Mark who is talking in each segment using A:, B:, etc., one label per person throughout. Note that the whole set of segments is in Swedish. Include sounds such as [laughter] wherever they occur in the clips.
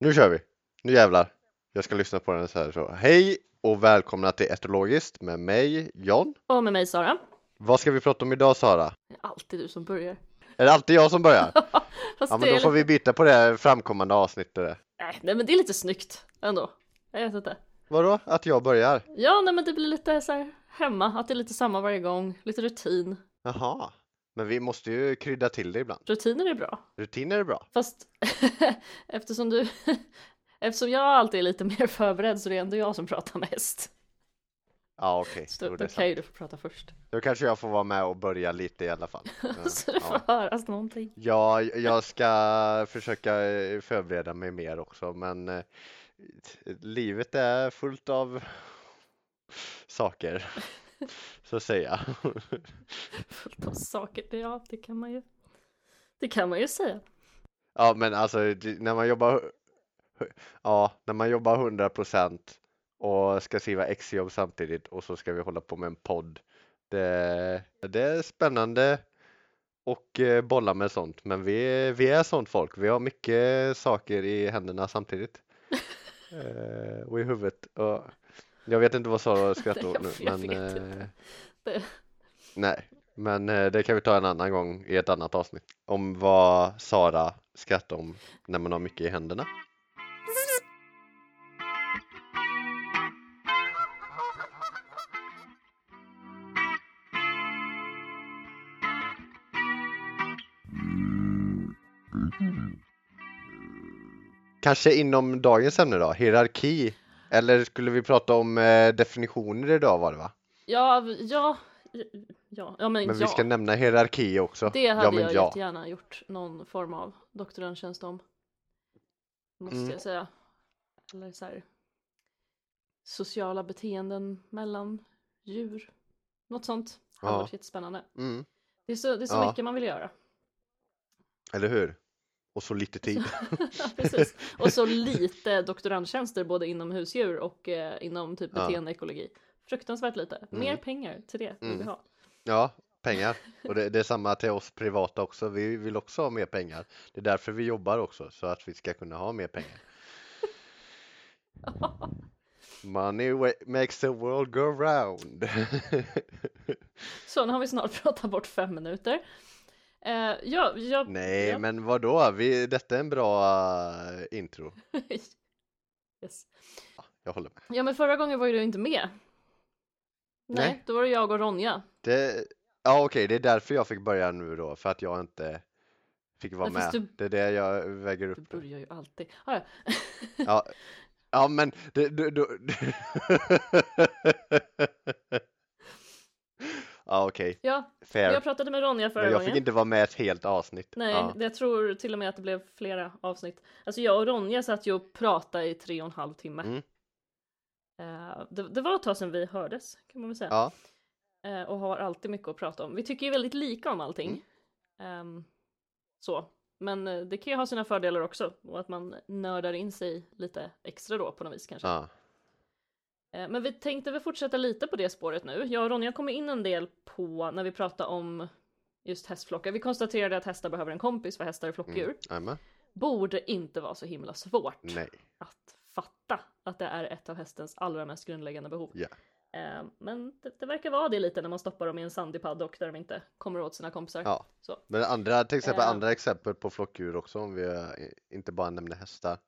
A: Nu kör vi! Nu jävlar! Jag ska lyssna på den så här så. Hej och välkomna till Etologiskt med mig John.
B: Och med mig Sara.
A: Vad ska vi prata om idag Sara?
B: Det är alltid du som börjar.
A: Är det alltid jag som börjar? [laughs] Ja men då får vi byta på det framkommande avsnittet.
B: nej, nej men det är lite snyggt ändå. Jag vet inte.
A: Vadå? Att jag börjar?
B: Ja, nej men det blir lite så här hemma, att det är lite samma varje gång, lite rutin.
A: Jaha. Men vi måste ju krydda till det ibland.
B: Rutiner är bra.
A: Rutiner är bra.
B: Fast [laughs] eftersom du, [laughs] eftersom jag alltid är lite mer förberedd så det är ändå jag som pratar mest.
A: Ja okej,
B: Så
A: Jo,
B: då, då kan ju du få prata först.
A: Då kanske jag får vara med och börja lite i alla fall. [laughs]
B: Så det får
A: ja.
B: höras någonting.
A: Ja, jag ska försöka eh, förbereda mig mer också, men eh, livet är fullt av saker, [laughs] så att säga. [laughs]
B: Fullt av saker. Det- Ja, det kan man ju. Det kan man ju säga.
A: Ja, men alltså när man jobbar, ja, när man jobbar 100% och ska skriva exjobb samtidigt och så ska vi hålla på med en podd. Det, det är spännande och eh, bolla med sånt, men vi, vi är sånt folk. Vi har mycket saker i händerna samtidigt. [laughs] Eh, och i huvudet. Och jag vet inte vad Sara skrattar [laughs] åt nu, men eh.
B: Det-
A: nej, men eh, det kan vi ta en annan gång i ett annat avsnitt. Om vad Sara skrattar om när man har mycket i händerna. Kanske inom dagens ämne då, hierarki. Eller skulle vi prata om eh, definitioner idag var det va?
B: Ja, ja, ja, ja men,
A: Men
B: ja.
A: vi ska nämna hierarki också.
B: Det hade
A: ja, men
B: jag
A: ja.
B: jättegärna gjort någon form av doktorandtjänst om. Måste
A: Mm.
B: jag säga. Eller så här. Sociala beteenden mellan djur. Något sånt. Hade
A: Ja.
B: varit jättespännande.
A: Mm,
B: Det är så, det är så
A: Ja.
B: mycket man vill göra.
A: eller hur? Och så lite tid. [laughs]
B: Ja. [laughs] Och så lite doktorandtjänster både inom husdjur och eh, inom typ
A: Ja.
B: beteendeekologi. Fruktansvärt lite. Mer
A: Mm.
B: pengar till det vill vi
A: Mm.
B: ha.
A: Ja, pengar. Och det, det är samma till oss privata också. Vi vill också ha mer pengar. Det är därför vi jobbar också, så att vi ska kunna ha mer pengar. [laughs] Money makes the world go round.
B: Så nu har vi snart pratat bort fem minuter. Eh, ja, jag,
A: Nej,
B: ja.
A: men vadå? Vi, detta är en bra eh, intro. [laughs]
B: yes.
A: Jag håller med.
B: Ja men förra gången var ju du inte med. Nej,
A: Nej.
B: då var det jag och Ronja.
A: Det, ja, okej, det är därför jag fick börja nu då, för att jag inte fick vara
B: Ja, fast
A: med.
B: du-
A: Det är det jag väger
B: Du
A: upp.
B: börjar ju alltid. Ah, ja.
A: Ja, ja men det, du, du. [laughs] [laughs] Ja okej,
B: ja,
A: fair.
B: jag pratade med Ronja förra
A: Men jag
B: gången.
A: fick inte vara med ett helt avsnitt.
B: Nej,
A: Ja.
B: jag tror till och med att det blev flera avsnitt. Alltså jag och Ronja satt ju och pratade i tre och en halv timme.
A: Mm.
B: Eh, det, det var ett tag sedan vi hördes kan man väl säga.
A: Ja,
B: Eh, och har alltid mycket att prata om. Vi tycker ju väldigt lika om allting.
A: Mm.
B: Ehm, så. Men eh, det kan ju ha sina fördelar också. Och att man nördar in sig lite extra då på något vis kanske.
A: ja,
B: Men vi tänkte väl fortsätta lite på det spåret nu. Jag och Ronja kom in en del på när vi pratade om just hästflockar. Vi konstaterade att hästar behöver en kompis för hästar är flockdjur.
A: mm.
B: Borde inte vara så himla svårt
A: Nej,
B: att fatta att det är ett av hästens allra mest grundläggande behov. Eh, Men det, det verkar vara det lite när man stoppar dem i en sandig paddock där de inte kommer åt sina kompisar.
A: ja.
B: Så.
A: Men andra, till exempel
B: Eh.
A: andra exempel på flockdjur också om vi eh, inte bara nämner hästar.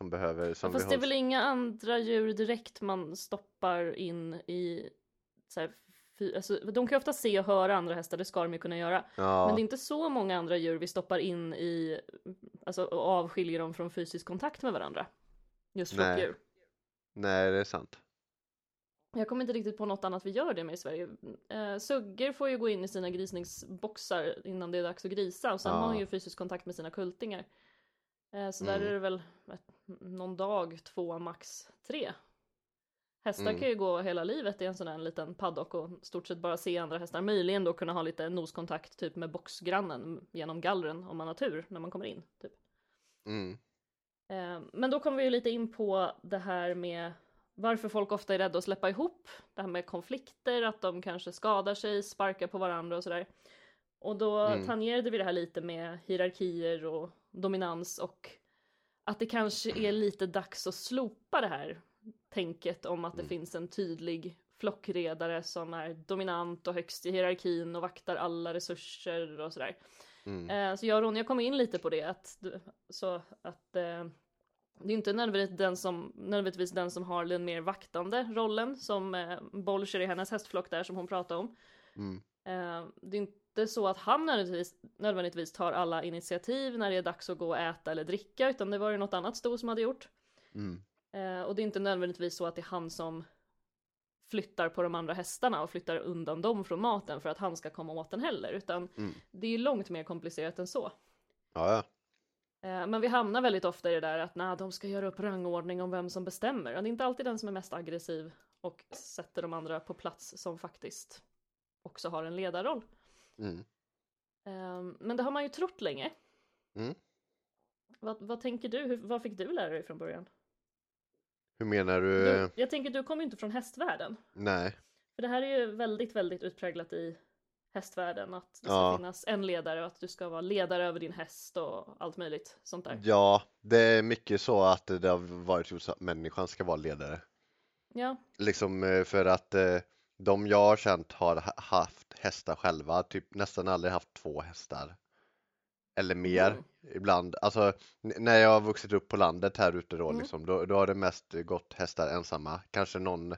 A: Som behöver, som vi
B: Fast det är väl inga andra djur direkt man stoppar in i så här, alltså, de kan ju ofta se och höra andra hästar, det ska de ju kunna göra.
A: Ja,
B: Men det är inte så många andra djur vi stoppar in i, alltså och avskiljer dem från fysisk kontakt med varandra. Just
A: Nej.
B: flockdjur.
A: nej det är sant.
B: Jag kommer inte riktigt på något annat vi gör det med i Sverige. Eh, suggor får ju gå in i sina grisningsboxar innan det är dags att grisa och sen
A: Ja.
B: har de ju fysisk kontakt med sina kultingar. Eh, så där
A: Mm.
B: är det väl ett, någon dag, två, max tre. Hästar
A: Mm.
B: kan ju gå hela livet i en sån här liten paddock och stort sett bara se andra hästar. Möjligen då kunna ha lite noskontakt typ med boxgrannen genom gallren om man har tur när man kommer in. Typ.
A: Mm.
B: Eh, Men då kommer vi ju lite in på det här med varför folk ofta är rädda att släppa ihop. Det här med konflikter, att de kanske skadar sig, sparkar på varandra och sådär. Och då
A: Mm.
B: tangerade vi det här lite med hierarkier och dominans och att det kanske är lite dags att slopa det här tänket om att det
A: Mm.
B: finns en tydlig flockredare som är dominant och högst i hierarkin och vaktar alla resurser och sådär.
A: Mm.
B: Eh, så jag och Ronja kom in lite på det, att, så att eh, det är inte nödvändigtvis den, som, nödvändigtvis den som har den mer vaktande rollen som eh, Bolcher i hennes hästflock där som hon pratade om.
A: Mm.
B: Eh, det är inte så att han nödvändigtvis, nödvändigtvis tar alla initiativ när det är dags att gå och äta eller dricka, utan det var ju något annat sto som hade gjort.
A: Mm.
B: Eh, och det är inte nödvändigtvis så att det är han som flyttar på de andra hästarna och flyttar undan dem från maten för att han ska komma åt den heller, utan
A: Mm.
B: det är ju långt mer komplicerat än så.
A: Ja, ja.
B: Eh, Men vi hamnar väldigt ofta i det där att nej, de ska göra upp rangordning om vem som bestämmer. Och det är inte alltid den som är mest aggressiv och sätter de andra på plats som faktiskt också har en ledarroll.
A: Mm.
B: Eh, Men det har man ju trott länge.
A: Mm.
B: Vad, vad tänker du? Hur, vad fick du lära dig från början?
A: Hur menar du?
B: Du, jag tänker du kommer ju inte från hästvärlden.
A: Nej.
B: För det här är ju väldigt, väldigt utpräglat i hästvärlden. Att det ska
A: Ja.
B: finnas en ledare och att du ska vara ledare över din häst och allt möjligt sånt där.
A: Ja, det är mycket så att det har varit just att människan ska vara ledare.
B: Ja,
A: Liksom eh, för att eh, de jag har känt har ha- haft hästar själva, typ nästan aldrig haft två hästar. Eller mer
B: Mm.
A: ibland. Alltså när jag har vuxit upp på landet här ute då
B: Mm.
A: liksom, då, då har det mest gått hästar ensamma. Kanske någon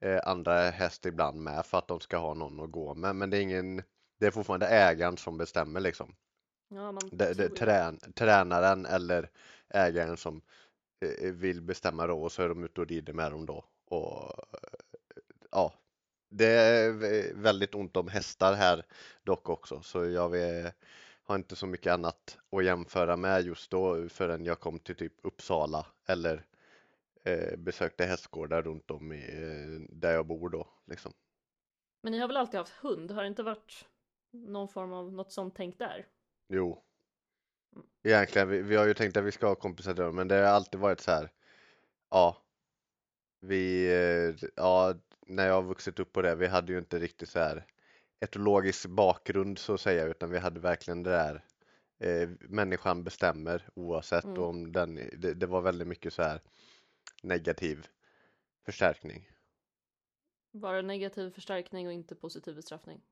A: eh, andra häst ibland med för att de ska ha någon att gå med. Men det är ingen, det är fortfarande ägaren som bestämmer liksom.
B: ja
A: Det, det, trän, tränaren eller ägaren som eh, vill bestämma då och så är de ute och rider med dem då. Och eh, ja, det är vä- väldigt ont om hästar här dock också så jag vet, har inte så mycket annat att jämföra med just då förrän jag kom till typ Uppsala eller eh, besökte hästgårdar runt om i, eh, där jag bor då liksom.
B: Men ni har väl alltid haft hund? Har det inte varit någon form av något sånt tänk där?
A: Jo. Egentligen, vi, vi har ju tänkt att vi ska ha kompisar där, men det har alltid varit så här. Ja. Vi, eh, ja, när jag har vuxit upp på det, vi hade ju inte riktigt så här etologisk bakgrund så att säga, utan vi hade verkligen det där eh, människan bestämmer oavsett
B: Mm.
A: om den, det, det var väldigt mycket så här negativ förstärkning.
B: Var det negativ förstärkning och inte positiv bestraffning?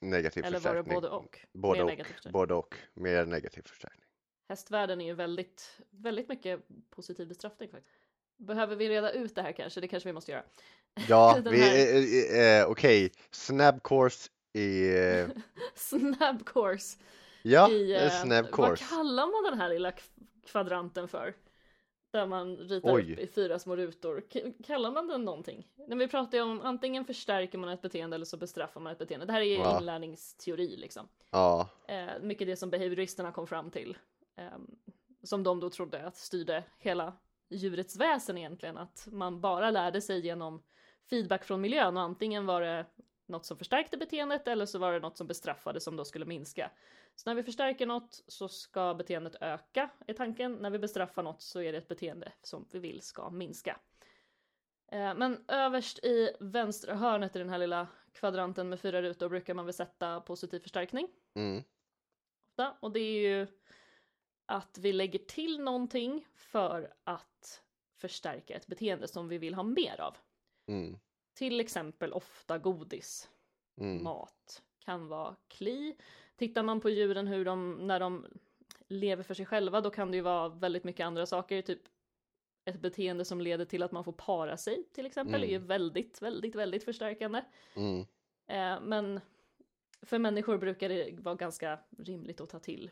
A: Negativ
B: Eller var det
A: förstärkning.
B: både och?
A: Både
B: Mer
A: och,
B: negativ förstärkning.
A: både och, mer negativ förstärkning.
B: Hästvärlden är ju väldigt, väldigt mycket positiv bestraffning faktiskt. Behöver vi reda ut det här kanske? Det kanske vi måste göra.
A: Ja, [laughs] vi,
B: här-
A: eh, eh, okej, snabb course i, eh, [laughs]
B: Snabb course
A: ja,
B: i, eh,
A: snabb
B: vad
A: course.
B: kallar man den här lilla kv- kvadranten för? Där man ritar
A: Oj.
B: upp i fyra små rutor. Kallar man den någonting? När vi pratar om antingen förstärker man ett beteende eller så bestraffar man ett beteende. Det här är ju
A: Ja.
B: inlärningsteori liksom.
A: Ja,
B: Eh, mycket det som behavioristerna kom fram till. Eh, som de då trodde att styrde hela djurets väsen egentligen. Att man bara lärde sig genom feedback från miljön och antingen var det något som förstärkte beteendet eller så var det något som bestraffade som då skulle minska. Så när vi förstärker något så ska beteendet öka, är tanken. När vi bestraffar något så är det ett beteende som vi vill ska minska. Eh, Men överst i vänstra hörnet i den här lilla kvadranten med fyra rutor brukar man väl sätta positiv förstärkning
A: mm.
B: Och det är ju att vi lägger till någonting för att förstärka ett beteende som vi vill ha mer av.
A: mm,
B: Till exempel ofta godis,
A: mm,
B: mat, kan vara kli. Tittar man på djuren hur de, när de lever för sig själva, då kan det ju vara väldigt mycket andra saker, typ ett beteende som leder till att man får para sig till exempel, är ju väldigt, väldigt, väldigt förstärkande.
A: mm,
B: Eh, men för människor brukar det vara ganska rimligt att ta till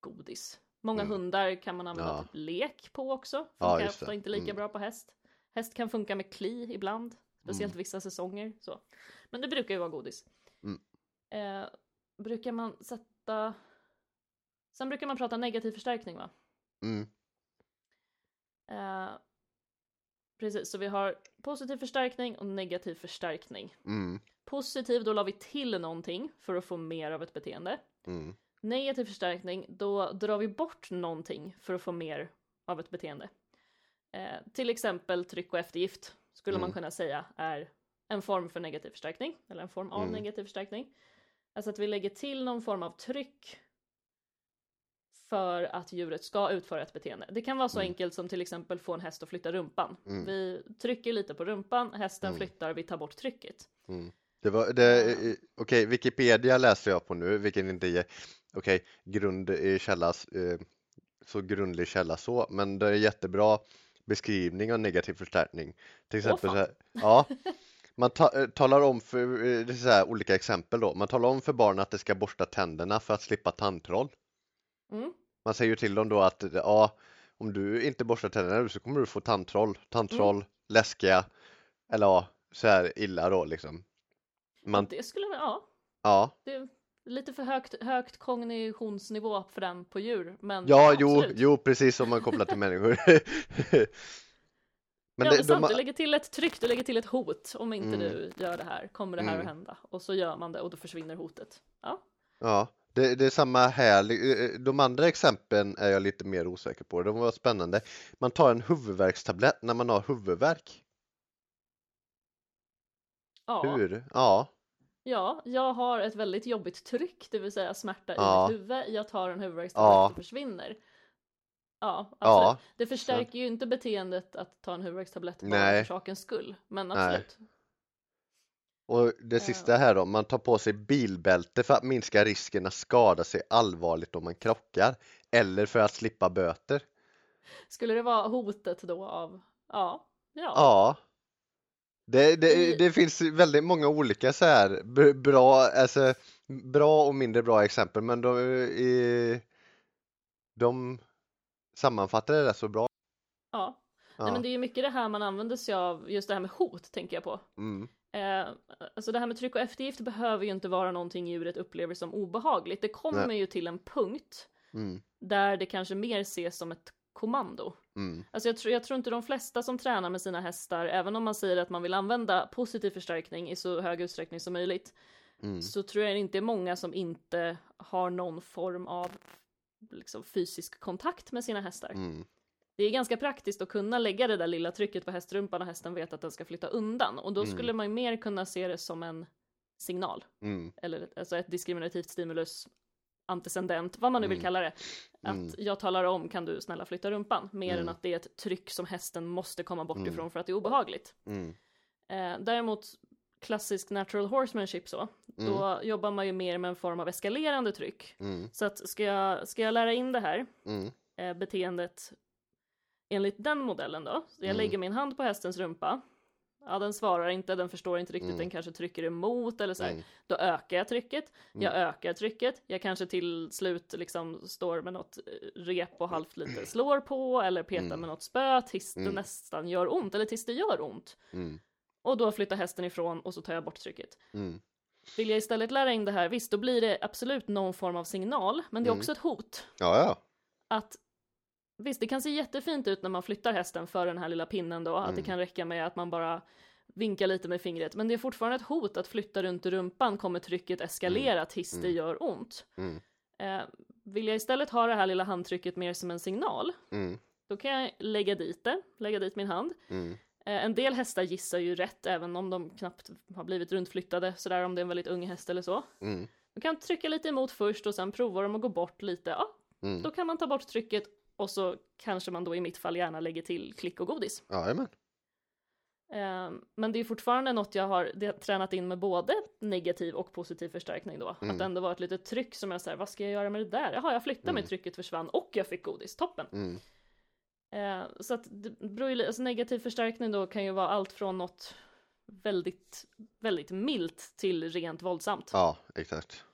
B: godis. Många
A: Mm.
B: hundar kan man använda
A: Ja.
B: typ lek på också.
A: Ja,
B: Funkar
A: det.
B: ofta inte lika
A: Mm.
B: bra på häst. Häst kan funka med kli ibland, speciellt vissa säsonger. Så. Men det brukar ju vara godis.
A: Mm.
B: Eh, brukar man sätta... Sen brukar man prata negativ förstärkning va?
A: mm,
B: Eh, precis, så vi har positiv förstärkning och negativ förstärkning.
A: mm,
B: Positiv, då la vi till någonting för att få mer av ett beteende. Negativ förstärkning, då drar vi bort någonting för att få mer av ett beteende. Eh, till exempel tryck och eftergift skulle man
A: Mm.
B: kunna säga är en form för negativ förstärkning, eller en form av
A: Mm.
B: negativ förstärkning. Alltså att vi lägger till någon form av tryck för att djuret ska utföra ett beteende. Det kan vara så
A: Mm.
B: enkelt som till exempel få en häst att flytta rumpan.
A: Mm.
B: Vi trycker lite på rumpan, hästen
A: Mm.
B: flyttar, vi tar bort trycket.
A: Mm. Det var, det,
B: Ja.
A: eh, okej, Wikipedia läser jag på nu, vilket inte är, okej, grund i källa, eh, så grundlig källa så, men det är jättebra beskrivning av negativ förstärkning. Till exempel
B: fan.
A: så här, ja, [laughs] man ta, eh, talar om för, eh, det är så här olika exempel då, man talar om för barn att de ska borsta tänderna för att slippa tandtroll.
B: Mm.
A: Man säger till dem då att ja, om du inte borstar tänderna nu så kommer du få tandtroll, tandtroll,
B: Mm.
A: läskiga, eller ja, så här illa då liksom. Man,
B: Det skulle, ja,
A: ja,
B: det lite för högt, högt kognitionsnivå för den på djur. Men
A: ja, jo,
B: absolut.
A: jo, precis som man kopplar till människor. [laughs] Men
B: ja,
A: det,
B: men sant,
A: de,
B: du lägger till ett tryck, du lägger till ett hot. Om inte
A: Mm.
B: du gör det här kommer det här
A: Mm.
B: att hända. Och så gör man det och då försvinner hotet. Ja,
A: ja, det, det är samma här. Eh, De andra exemplen är jag lite mer osäker på. De var spännande. Man tar en huvudvärkstablett när man har huvudvärk.
B: ja.
A: Hur? Ja,
B: ja, jag har ett väldigt jobbigt tryck, det vill säga smärta
A: Ja.
B: i mitt huvud. Jag tar en huvudvärkstablett
A: Ja.
B: och försvinner. Ja, absolut.
A: ja,
B: Det förstärker ju inte beteendet att ta en huvudvärkstablett bara
A: Nej.
B: för sakens skull. Men
A: Nej.
B: absolut.
A: Och det sista här då, man tar på sig bilbälte för att minska risken att skada sig allvarligt om man krockar eller för att slippa böter.
B: Skulle det vara hotet då av, ja, ja.
A: Ja. Det, det, det finns väldigt många olika så här bra, alltså, bra och mindre bra exempel men de, i, de sammanfattar det där så bra.
B: ja.
A: Ja.
B: Nej men det är ju mycket det här man använder sig av, just det här med hot tänker jag på.
A: Mm.
B: Eh, alltså det här med tryck och eftergift behöver ju inte vara någonting djuret upplever som obehagligt. Det kommer ju till en punkt
A: Mm.
B: där det kanske mer ses som ett kommando.
A: Mm.
B: Alltså jag, tror- jag tror inte de flesta som tränar med sina hästar, även om man säger att man vill använda positiv förstärkning i så hög utsträckning som möjligt,
A: Mm.
B: så tror jag inte det är många som inte har någon form av liksom, fysisk kontakt med sina hästar.
A: Mm.
B: Det är ganska praktiskt att kunna lägga det där lilla trycket på hästrumpan och hästen vet att den ska flytta undan. Och då
A: Mm.
B: skulle man ju mer kunna se det som en signal.
A: Mm.
B: Eller alltså ett diskriminativt stimulus, antecedent, vad man nu vill
A: Mm.
B: kalla det. Att
A: Mm.
B: jag talar om, kan du snälla flytta rumpan? Mer än
A: Mm.
B: att det är ett tryck som hästen måste komma bort ifrån för att det är obehagligt. Eh, däremot klassisk natural horsemanship så,
A: Mm.
B: då jobbar man ju mer med en form av eskalerande tryck.
A: Mm.
B: Så att ska jag, ska jag lära in det här
A: Mm.
B: eh, beteendet enligt den modellen då. Så jag lägger min hand på hästens rumpa. Ja, den svarar inte, den förstår inte riktigt,
A: Mm.
B: den kanske trycker emot eller så här.
A: Mm.
B: Då ökar jag trycket, jag
A: Mm.
B: ökar trycket, jag kanske till slut liksom står med något eh, rep och halvt lite slår på eller petar
A: Mm.
B: med något spö tills det
A: Mm.
B: nästan gör ont eller tills det gör ont.
A: Mm.
B: Och då flyttar hästen ifrån och så tar jag bort trycket.
A: Mm.
B: Vill jag istället lära in det här, visst då blir det absolut någon form av signal, men det är
A: Mm.
B: också ett hot.
A: Ja, ja.
B: Att visst, det kan se jättefint ut när man flyttar hästen för den här lilla pinnen då, att det
A: Mm.
B: kan räcka med att man bara vinkar lite med fingret, men det är fortfarande ett hot att flytta runt rumpan kommer trycket eskalera tills det
A: Mm.
B: gör ont.
A: Mm.
B: Eh, vill jag istället ha det här lilla handtrycket mer som en signal,
A: Mm.
B: då kan jag lägga dit det, lägga dit min hand.
A: Mm.
B: Eh, en del hästar gissar ju rätt, även om de knappt har blivit runtflyttade, sådär om det är en väldigt ung häst eller så.
A: Mm.
B: De kan trycka lite emot först och sen provar de att gå bort lite, ja,
A: Mm.
B: då kan man ta bort trycket och så kanske man då i mitt fall gärna lägger till klick och godis.
A: Jajamän.
B: Ehm, Men det är fortfarande något jag har tränat in med både negativ och positiv förstärkning då.
A: Mm.
B: Att det ändå var ett litet tryck som jag säger, vad ska jag göra med det där? Jaha, jag flyttade mig,
A: Mm.
B: trycket försvann och jag fick godis, toppen.
A: Mm.
B: Ehm, Så att det beror ju, alltså negativ förstärkning då kan ju vara allt från något väldigt, väldigt milt till rent våldsamt.
A: Ja, exakt.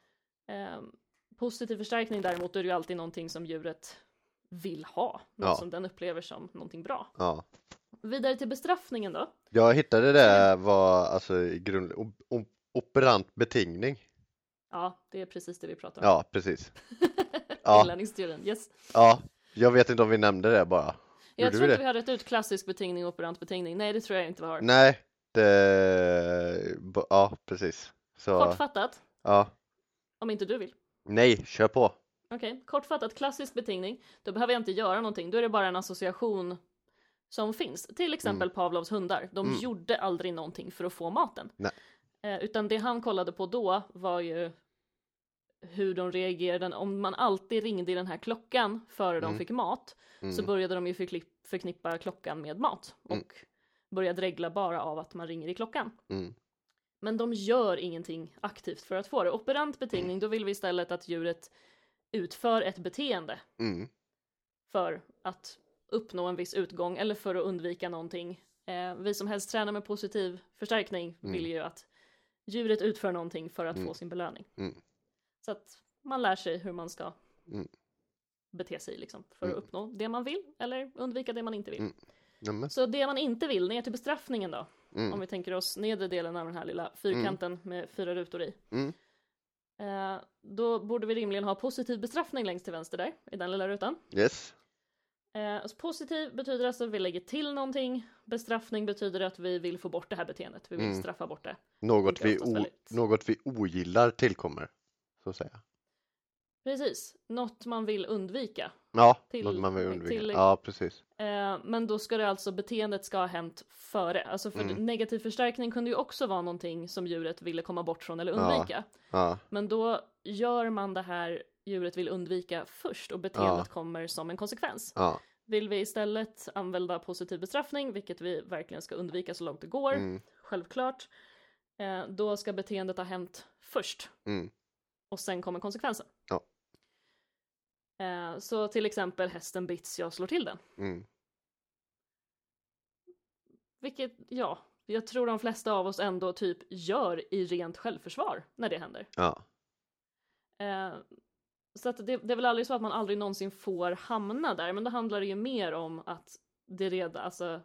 B: Ehm, positiv förstärkning däremot är det ju alltid någonting som djuret vill ha, något
A: Ja.
B: som den upplever som någonting bra.
A: Ja.
B: Vidare till bestraffningen då.
A: Jag hittade det var alltså i grund, o, operant betingning.
B: Ja, det är precis det vi pratar om.
A: Ja, precis. [laughs] Ja,
B: Inlärningsteorin, yes.
A: ja. Jag vet inte om vi nämnde det bara.
B: Jag
A: Gjorde
B: tror
A: vi
B: inte
A: det?
B: vi har rätt ut klassisk betingning och operant betingning. Nej, det tror jag inte vi har.
A: Nej, det... Ja, precis. Så,
B: Kortfattat,
A: ja.
B: om inte du vill.
A: Nej, kör på.
B: Okej, kortfattat klassisk betingning. Då behöver jag inte göra någonting. Då är det bara en association som finns. Till exempel Pavlovs hundar. De
A: Mm.
B: gjorde aldrig någonting för att få maten. Eh, utan det han kollade på då var ju hur de reagerade, om man alltid ringde i den här klockan före de
A: Mm.
B: fick mat,
A: Mm.
B: så började de ju förknippa klockan med mat och
A: Mm.
B: började regla bara av att man ringer i klockan.
A: Mm.
B: Men de gör ingenting aktivt för att få det. Operant betingning, [clears throat] då vill vi istället att djuret utför ett beteende
A: Mm.
B: för att uppnå en viss utgång eller för att undvika någonting. Eh, vi som helst tränar med positiv förstärkning
A: Mm.
B: vill ju att djuret utför någonting för att
A: Mm.
B: få sin belöning.
A: Mm.
B: Så att man lär sig hur man ska
A: Mm.
B: bete sig liksom, för att
A: Mm.
B: uppnå det man vill eller undvika det man inte vill. Så det man inte vill, ner till bestraffningen då. Om vi tänker oss nedre delen av den här lilla fyrkanten med fyra rutor i. Eh, då borde vi rimligen ha positiv bestraffning längst till vänster där, i den lilla rutan.
A: Yes.
B: Eh, så positiv betyder alltså att vi lägger till någonting. Bestraffning betyder att vi vill få bort det här beteendet. Vi vill
A: Mm.
B: straffa bort det.
A: Något vi,
B: väldigt-
A: något vi ogillar tillkommer. Så att säga.
B: Precis, något man vill undvika.
A: Ja,
B: Till-
A: något man vill undvika.
B: till-
A: Ja, precis.
B: Eh, men då ska det alltså, beteendet ska ha hänt före. Alltså för
A: Mm.
B: negativ förstärkning kunde ju också vara någonting som djuret ville komma bort från eller
A: Ja.
B: undvika.
A: Ja,
B: Men då gör man det här djuret vill undvika först och beteendet kommer som en konsekvens.
A: ja.
B: Vill vi istället använda positiv bestraffning, vilket vi verkligen ska undvika så långt det går,
A: Mm.
B: självklart, eh, då ska beteendet ha hänt först
A: Mm.
B: och sen kommer konsekvensen.
A: Ja.
B: Eh, så till exempel hästen bits, jag slår till den.
A: Mm.
B: Vilket, ja, jag tror de flesta av oss ändå typ gör i rent självförsvar när det händer.
A: Ja.
B: Eh, så att det, det är väl aldrig så att man aldrig någonsin får hamna där, men då handlar det ju mer om att det redan, alltså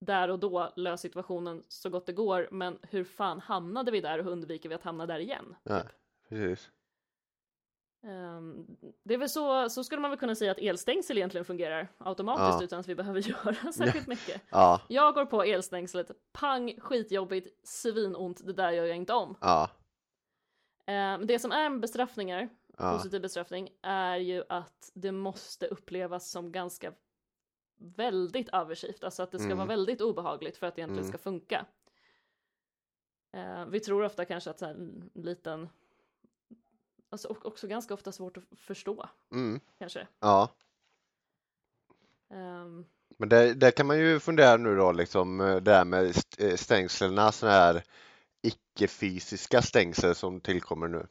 B: där och då lös situationen så gott det går, men hur fan hamnade vi där och hur undviker vi att hamna där igen?
A: ja. Precis.
B: Ehm, det är väl så, så skulle man väl kunna säga att elstängsel egentligen fungerar automatiskt
A: Ja.
B: utan att vi behöver [laughs] göra särskilt mycket.
A: Ja.
B: Jag går på elstängslet, pang, skitjobbigt, svinont, det där gör jag inte om.
A: Ja.
B: Ehm, det som är med bestraffningar, positiv bestraffning, är ju att det måste upplevas som ganska väldigt aversivt, alltså att det ska
A: Mm.
B: vara väldigt obehagligt för att det egentligen
A: Mm.
B: ska funka. Ehm, vi tror ofta kanske att så här, en liten, alltså också ganska ofta svårt att förstå,
A: Mm.
B: kanske.
A: Ja.
B: Ehm,
A: Men där, där kan man ju fundera nu då liksom eh, det där med eh, stängslen, sådana här icke-fysiska stängsel som tillkommer nu.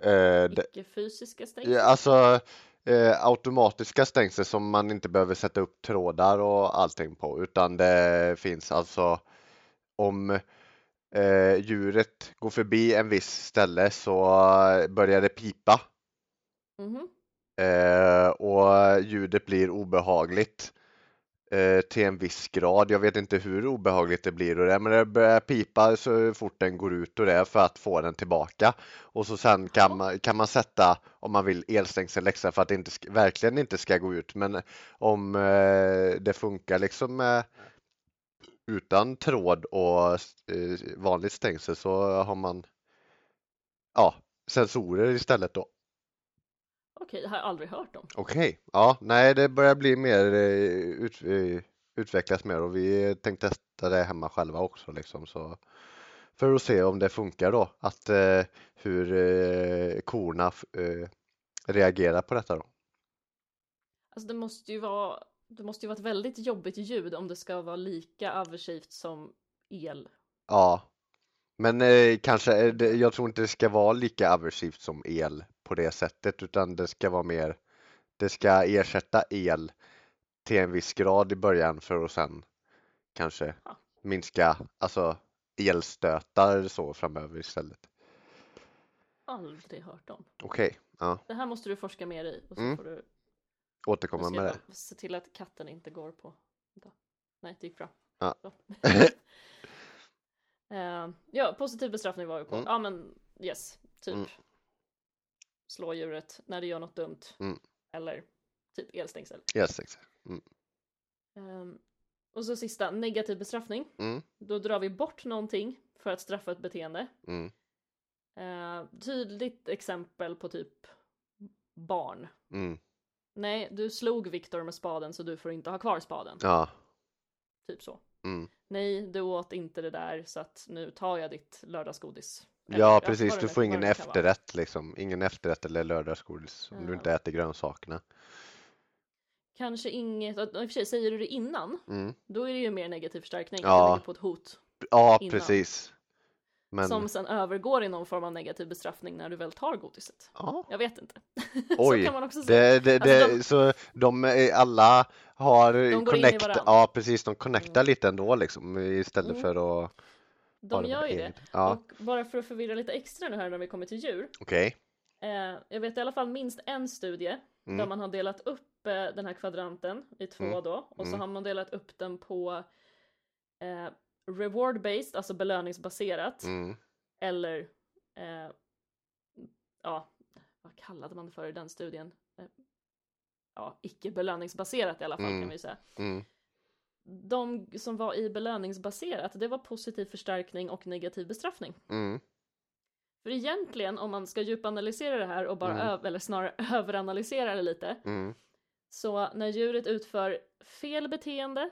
A: Eh, det,
B: Icke-fysiska stängsel.
A: alltså eh, automatiska stängsel som man inte behöver sätta upp trådar och allting på utan det finns alltså om eh, djuret går förbi en viss ställe så börjar det pipa
B: Mhm.
A: Eh, och ljudet blir obehagligt eh, till en viss grad. Jag vet inte hur obehagligt det blir och det, men det börjar pipa så fort den går ut och det för att få den tillbaka. Och så sen kan man, kan man sätta, om man vill, elstängsel extra för att det inte, verkligen inte ska gå ut. Men om eh, det funkar liksom med utan tråd och eh, vanligt stängsel så har man ja, sensorer istället då.
B: Okej, det har jag aldrig hört om.
A: Okej, ja, nej, det börjar bli mer eh, ut, eh, utvecklas mer och vi tänkte testa det hemma själva också liksom så för att se om det funkar då att eh, hur eh, korna eh, reagerar på detta då.
B: Alltså det måste ju vara, det måste ju vara ett väldigt jobbigt ljud om det ska vara lika aversivt som el.
A: Ja, men eh, kanske, det, jag tror inte det ska vara lika aversivt som el på det sättet utan det ska vara mer, det ska ersätta el till en viss grad i början för att sen kanske
B: Ja.
A: minska, alltså elstötar så framöver istället.
B: Aldrig hört om.
A: Okej, ja,
B: Det här måste du forska mer i och så
A: Mm.
B: får du
A: återkomma med det.
B: se till att katten inte går på. Nej, det gick bra.
A: Ja. [laughs] [laughs]
B: Eh, ja, positiv bestraffning var vi på.
A: Mm.
B: Ja, men yes, typ
A: Mm.
B: slå djuret när det gör något dumt.
A: Mm.
B: Eller typ elstängsel.
A: Exakt.
B: Ehm, och så sista, negativ bestraffning.
A: Mm,
B: Då drar vi bort någonting för att straffa ett beteende. Eh, tydligt exempel på typ barn. Nej, du slog Viktor med spaden så du får inte ha kvar spaden.
A: ja,
B: Typ så.
A: mm,
B: Nej, du åt inte det där så att nu tar jag ditt lördagsgodis Eller,
A: Ja, precis. Du får ingen efterrätt liksom. Ingen efterrätt eller lördagsgodis om du
B: Ja.
A: inte äter grönsakerna.
B: Kanske inget, i och för sig säger du det innan,
A: Mm.
B: då är det ju mer negativ förstärkning,
A: Ja.
B: du på ett hot.
A: Ja,
B: Innan.
A: precis. Men,
B: Som sen övergår i någon form av negativ bestraffning när du väl tar godiset.
A: ja.
B: Jag vet inte. [laughs]
A: Oj,
B: Så kan man också säga.
A: Det, det,
B: Alltså,
A: det,
B: de-
A: Så de alla har
B: går in i
A: connect, ja precis, de connectar
B: Mm.
A: lite ändå liksom istället
B: Mm.
A: för att
B: De gör ju det.
A: Ja,
B: Och bara för att förvirra lite extra nu här när vi kommer till djur.
A: okej.
B: Eh, jag vet i alla fall minst en studie där
A: Mm.
B: man har delat upp eh, den här kvadranten i två
A: Mm.
B: då. Och så
A: Mm.
B: har man delat upp den på eh, reward-based, alltså belöningsbaserat.
A: Mm.
B: Eller, eh, ja, vad kallade man det för i den studien? Eh, ja, icke belöningsbaserat i alla fall
A: Mm.
B: kan vi säga.
A: Mm.
B: De som var i belöningsbaserat, det var positiv förstärkning och negativ bestraffning.
A: Mm.
B: För egentligen, om man ska djupanalysera det här och bara,
A: Mm.
B: ö- eller snarare [laughs] överanalysera det lite,
A: Mm.
B: så när djuret utför fel beteende,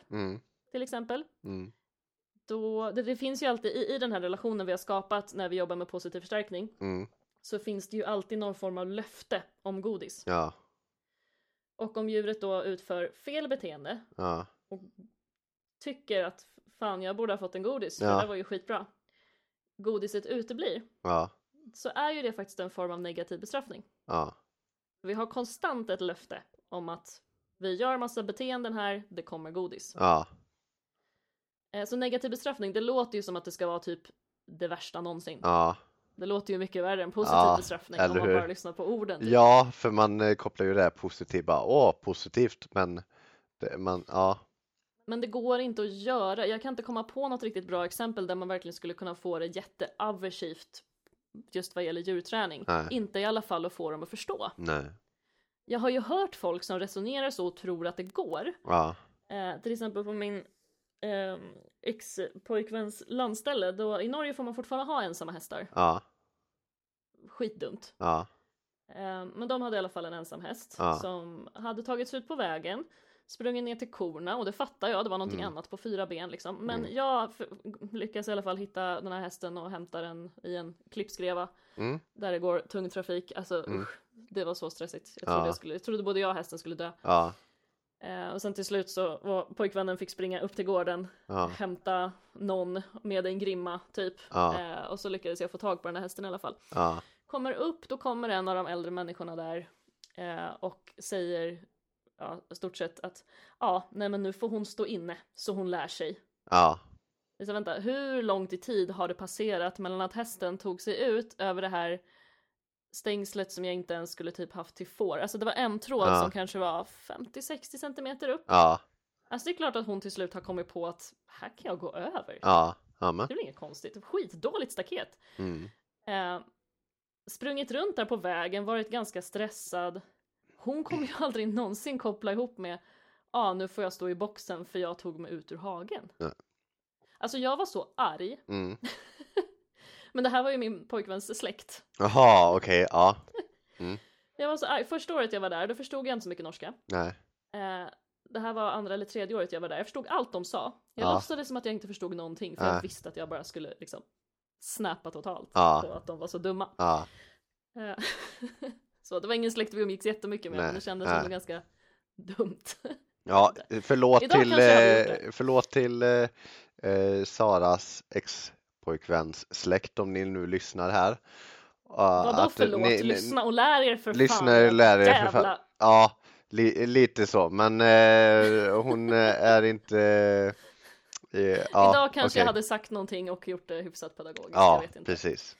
B: till exempel,
A: Mm.
B: Då, det, det finns ju alltid i, i den här relationen vi har skapat när vi jobbar med positiv förstärkning,
A: Mm.
B: så finns det ju alltid någon form av löfte om godis.
A: Ja,
B: Och om djuret då utför fel beteende
A: ja,
B: och tycker att fan jag borde ha fått en godis för
A: Ja.
B: det var ju skitbra. Godiset uteblir.
A: ja,
B: Så är ju det faktiskt en form av negativ bestraffning.
A: ja,
B: Vi har konstant ett löfte om att vi gör massa beteenden här, det kommer godis.
A: ja,
B: Så negativ bestraffning, det låter ju som att det ska vara typ det värsta någonsin.
A: ja.
B: Det låter ju mycket värre än positiv
A: Ja,
B: bestraffning om man
A: hur?
B: bara lyssnar på orden. Typ.
A: Ja, för man eh, kopplar ju det här positivt bara, åh, positivt, men det, man, ja,
B: Men det går inte att göra. Jag kan inte komma på något riktigt bra exempel där man verkligen skulle kunna få det jätteaversivt just vad gäller djurträning.
A: Nej.
B: Inte i alla fall att få dem att förstå.
A: nej,
B: Jag har ju hört folk som resonerar så och tror att det går.
A: ja,
B: Eh, till exempel på min eh, ex-pojkväns landställe. Då, I Norge får man fortfarande ha ensamma hästar.
A: ja,
B: Skitdumt.
A: ja,
B: Eh, men de hade i alla fall en ensam häst
A: Ja.
B: som hade tagits ut på vägen. Sprungit ner till korna och det fattar jag, det var någonting
A: Mm.
B: annat på fyra ben liksom. Men
A: Mm.
B: jag lyckas i alla fall hitta den här hästen och hämta den i en klippskreva
A: mm,
B: där det går tung trafik. Alltså
A: Mm.
B: usch, det var så stressigt. Jag trodde,
A: Ja.
B: jag, skulle, jag trodde både jag och hästen skulle dö.
A: ja,
B: och sen till slut så var pojkvännen fick springa upp till gården,
A: ja,
B: hämta någon med en grimma typ.
A: Ja.
B: Eh, och så lyckades jag få tag på den här hästen i alla fall.
A: ja,
B: Kommer upp, då kommer en av de äldre människorna där eh, och säger ja, stort sett att ja, nej men nu får hon stå inne så hon lär sig.
A: ja,
B: Så vänta, hur långt i tid har det passerat mellan att hästen tog sig ut över det här stängslet som jag inte ens skulle typ haft till får. Alltså det var en tråd
A: Ja.
B: som kanske var 50-60 centimeter upp.
A: ja,
B: Alltså det är klart att hon till slut har kommit på att här kan jag gå över.
A: ja, ja, men,
B: Det är väl inget konstigt. Skitdåligt staket.
A: mm,
B: Eh, sprungit runt där på vägen, varit ganska stressad. Hon kommer ju aldrig någonsin koppla ihop med ja ah, nu får jag stå i boxen för jag tog mig ut ur hagen.
A: Ja.
B: Alltså jag var så arg,
A: mm, [laughs]
B: men det här var ju min pojkväns släkt.
A: jaha, okej, ja, [laughs]
B: Jag var så arg. Första året jag var där, då förstod jag inte så mycket norska.
A: nej,
B: Eh, det här var andra eller tredje året jag var där. Jag förstod allt de sa. Jag
A: Ja.
B: låtsades som att jag inte förstod någonting för
A: Nej.
B: jag visste att jag bara skulle liksom snappa totalt
A: Ja.
B: på att de var så dumma.
A: ja,
B: Eh, [laughs] så det var ingen släkt vi umgicks jättemycket med,
A: Nej,
B: men det kändes
A: nej.
B: ändå ganska dumt.
A: ja, [laughs] förlåt till, eh, förlåt till eh, eh, Saras ex-pojkväns släkt om ni nu lyssnar här.
B: Vadå
A: att
B: förlåt?
A: ni-
B: Lyssna och lär er för
A: Lyssna
B: fan.
A: och lär er för fan. Ja, li, lite så, men eh, hon eh, är inte... eh, ja,
B: Idag kanske
A: okej.
B: jag hade sagt någonting och gjort det hyfsat pedagogiskt.
A: Ja, precis.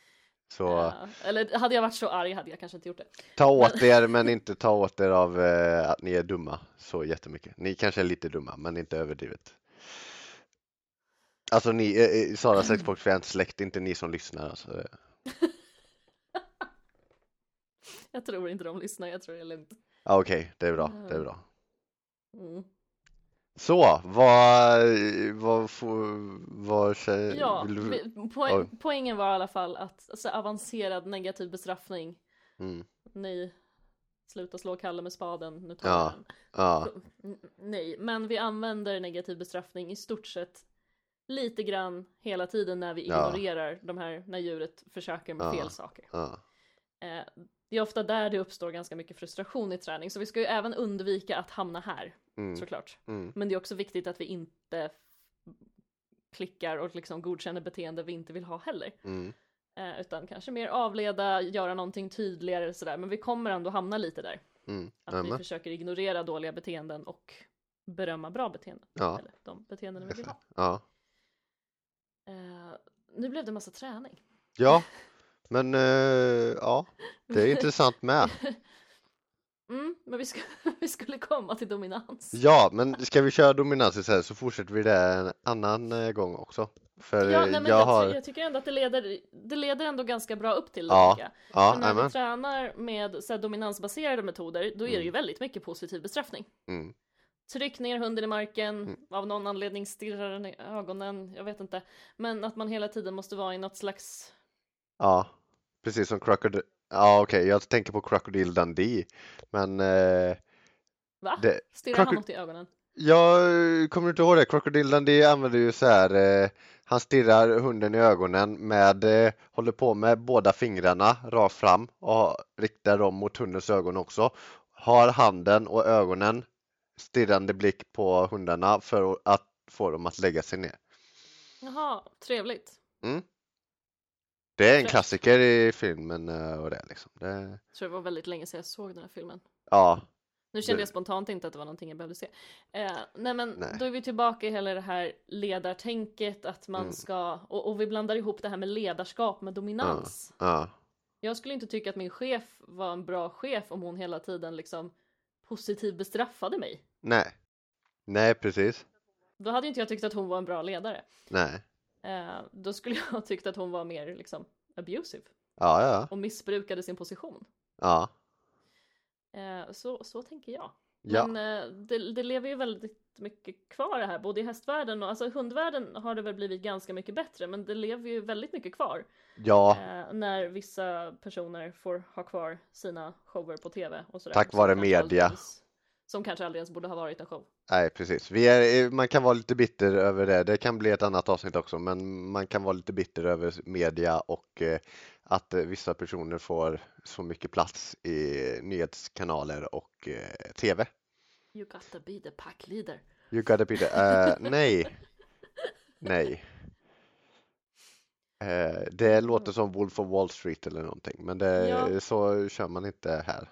A: Så
B: Eh, eller hade jag varit så arg hade jag kanske inte gjort det.
A: ta åt er, men [laughs] inte ta åt er av eh, att ni är dumma så jättemycket. Ni kanske är lite dumma, men inte överdrivet. Alltså ni, eh, Saras export släkt, inte ni som lyssnar alltså. [laughs]
B: Jag tror inte de lyssnar, jag tror det är lugnt.
A: Okej, det är bra, det är bra.
B: Mm.
A: Så, vad, vad, vad, vad
B: Ja, poäng, poängen var i alla fall att alltså, avancerad negativ bestraffning,
A: Mm,
B: nej, sluta slå Kalle med spaden, nu tar
A: Ja.
B: den.
A: ja,
B: Nej, men vi använder negativ bestraffning i stort sett lite grann hela tiden när vi
A: Ja.
B: ignorerar de här, när djuret försöker med
A: Ja.
B: fel saker.
A: Ja.
B: Eh, det är ofta där det uppstår ganska mycket frustration i träning, så vi ska ju även undvika att hamna här,
A: Mm.
B: såklart.
A: Mm.
B: Men det är också viktigt att vi inte klickar och liksom godkänner beteende vi inte vill ha heller.
A: Mm.
B: Eh, utan kanske mer avleda, göra någonting tydligare sådär. Men vi kommer ändå hamna lite där.
A: Mm.
B: Att vi
A: Amen.
B: försöker ignorera dåliga beteenden och berömma bra beteenden.
A: Ja.
B: Eller de beteenden vi vill ha.
A: Ja.
B: Eh, nu blev det massa träning.
A: ja, [laughs] men eh, ja, det är intressant med. [laughs]
B: Mm, men vi, ska, [laughs] vi skulle komma till dominans.
A: Ja, men ska vi köra dominans istället så fortsätter vi det en annan eh, gång också. För
B: Ja, nej, men
A: jag
B: jag,
A: har,
B: jag tycker ändå att det leder, det leder ändå ganska bra upp till det.
A: Ja, ja,
B: För när vi
A: amen.
B: tränar med så här, dominansbaserade metoder, då är det ju väldigt mycket positiv bestraffning.
A: Mm.
B: Tryck ner hunden i marken,
A: Mm.
B: av någon anledning stirrar den i ögonen, jag vet inte. Men att man hela tiden måste vara i något slags...
A: Ja, precis som Crocodile. Ja, okej, jag tänker på Crocodile Dundee. Men eh,
B: Va?
A: Det-
B: Stirrar han
A: Crocod-
B: något i ögonen?
A: jag kommer inte ihåg det. Crocodile Dundee använder ju så här. Eh, han stirrar hunden i ögonen med, eh, håller på med båda fingrarna rakt fram och riktar dem mot hundens ögon också. Har handen och ögonen stirrande blick på hundarna för att få dem att lägga sig ner.
B: Jaha, trevligt.
A: Det är en klassiker i filmen eh, och det liksom. Det,
B: Jag tror det var väldigt länge sedan jag såg den här filmen.
A: ja,
B: Nu kände
A: Det-
B: jag spontant inte att det var någonting jag behövde se. Eh, nej men
A: Nej.
B: då är vi tillbaka i hela det här ledartänket att man
A: Mm.
B: ska, och, och vi blandar ihop det här med ledarskap med dominans.
A: ja,
B: Jag skulle inte tycka att min chef var en bra chef om hon hela tiden liksom positivt bestraffade mig.
A: Nej. Nej, precis.
B: Då hade inte jag tyckt att hon var en bra ledare.
A: Nej.
B: Eh, då skulle [laughs] jag ha tyckt att hon var mer liksom abusive
A: Ja, ja,
B: och missbrukade sin position.
A: ja.
B: Eh, så, så tänker jag.
A: Ja,
B: Men eh, det, det lever ju väldigt mycket kvar det här, både i hästvärlden och alltså hundvärlden har det väl blivit ganska mycket bättre, men det lever ju väldigt mycket kvar
A: ja,
B: eh, när vissa personer får ha kvar sina shower på tv och sådär.
A: Tack vare media.
B: ens- Som kanske aldrig ens borde ha varit en show.
A: nej, precis. Vi är, man kan vara lite bitter över det. Det kan bli ett annat avsnitt också, men man kan vara lite bitter över media och eh, att eh, vissa personer får så mycket plats i nyhetskanaler och eh, TV.
B: You gotta be the pack leader.
A: You gotta be the... eh, [laughs] nej. Nej. Eh, det låter som Wolf of Wall Street eller någonting, men det,
B: Ja.
A: så kör man inte här.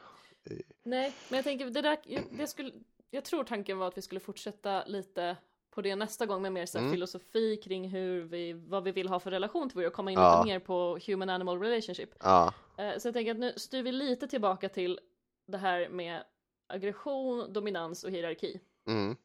B: Nej, men jag tänker det där, jag- det skulle, jag tror tanken var att vi skulle fortsätta lite på det nästa gång med mer så
A: Mm.
B: filosofi kring hur vi, vad vi vill ha för relation till vår och komma in
A: Ja.
B: lite mer på human animal relationship.
A: Ja,
B: Eh, Så jag tänker att nu styr vi lite tillbaka till det här med aggression, dominans och hierarki.
A: mm,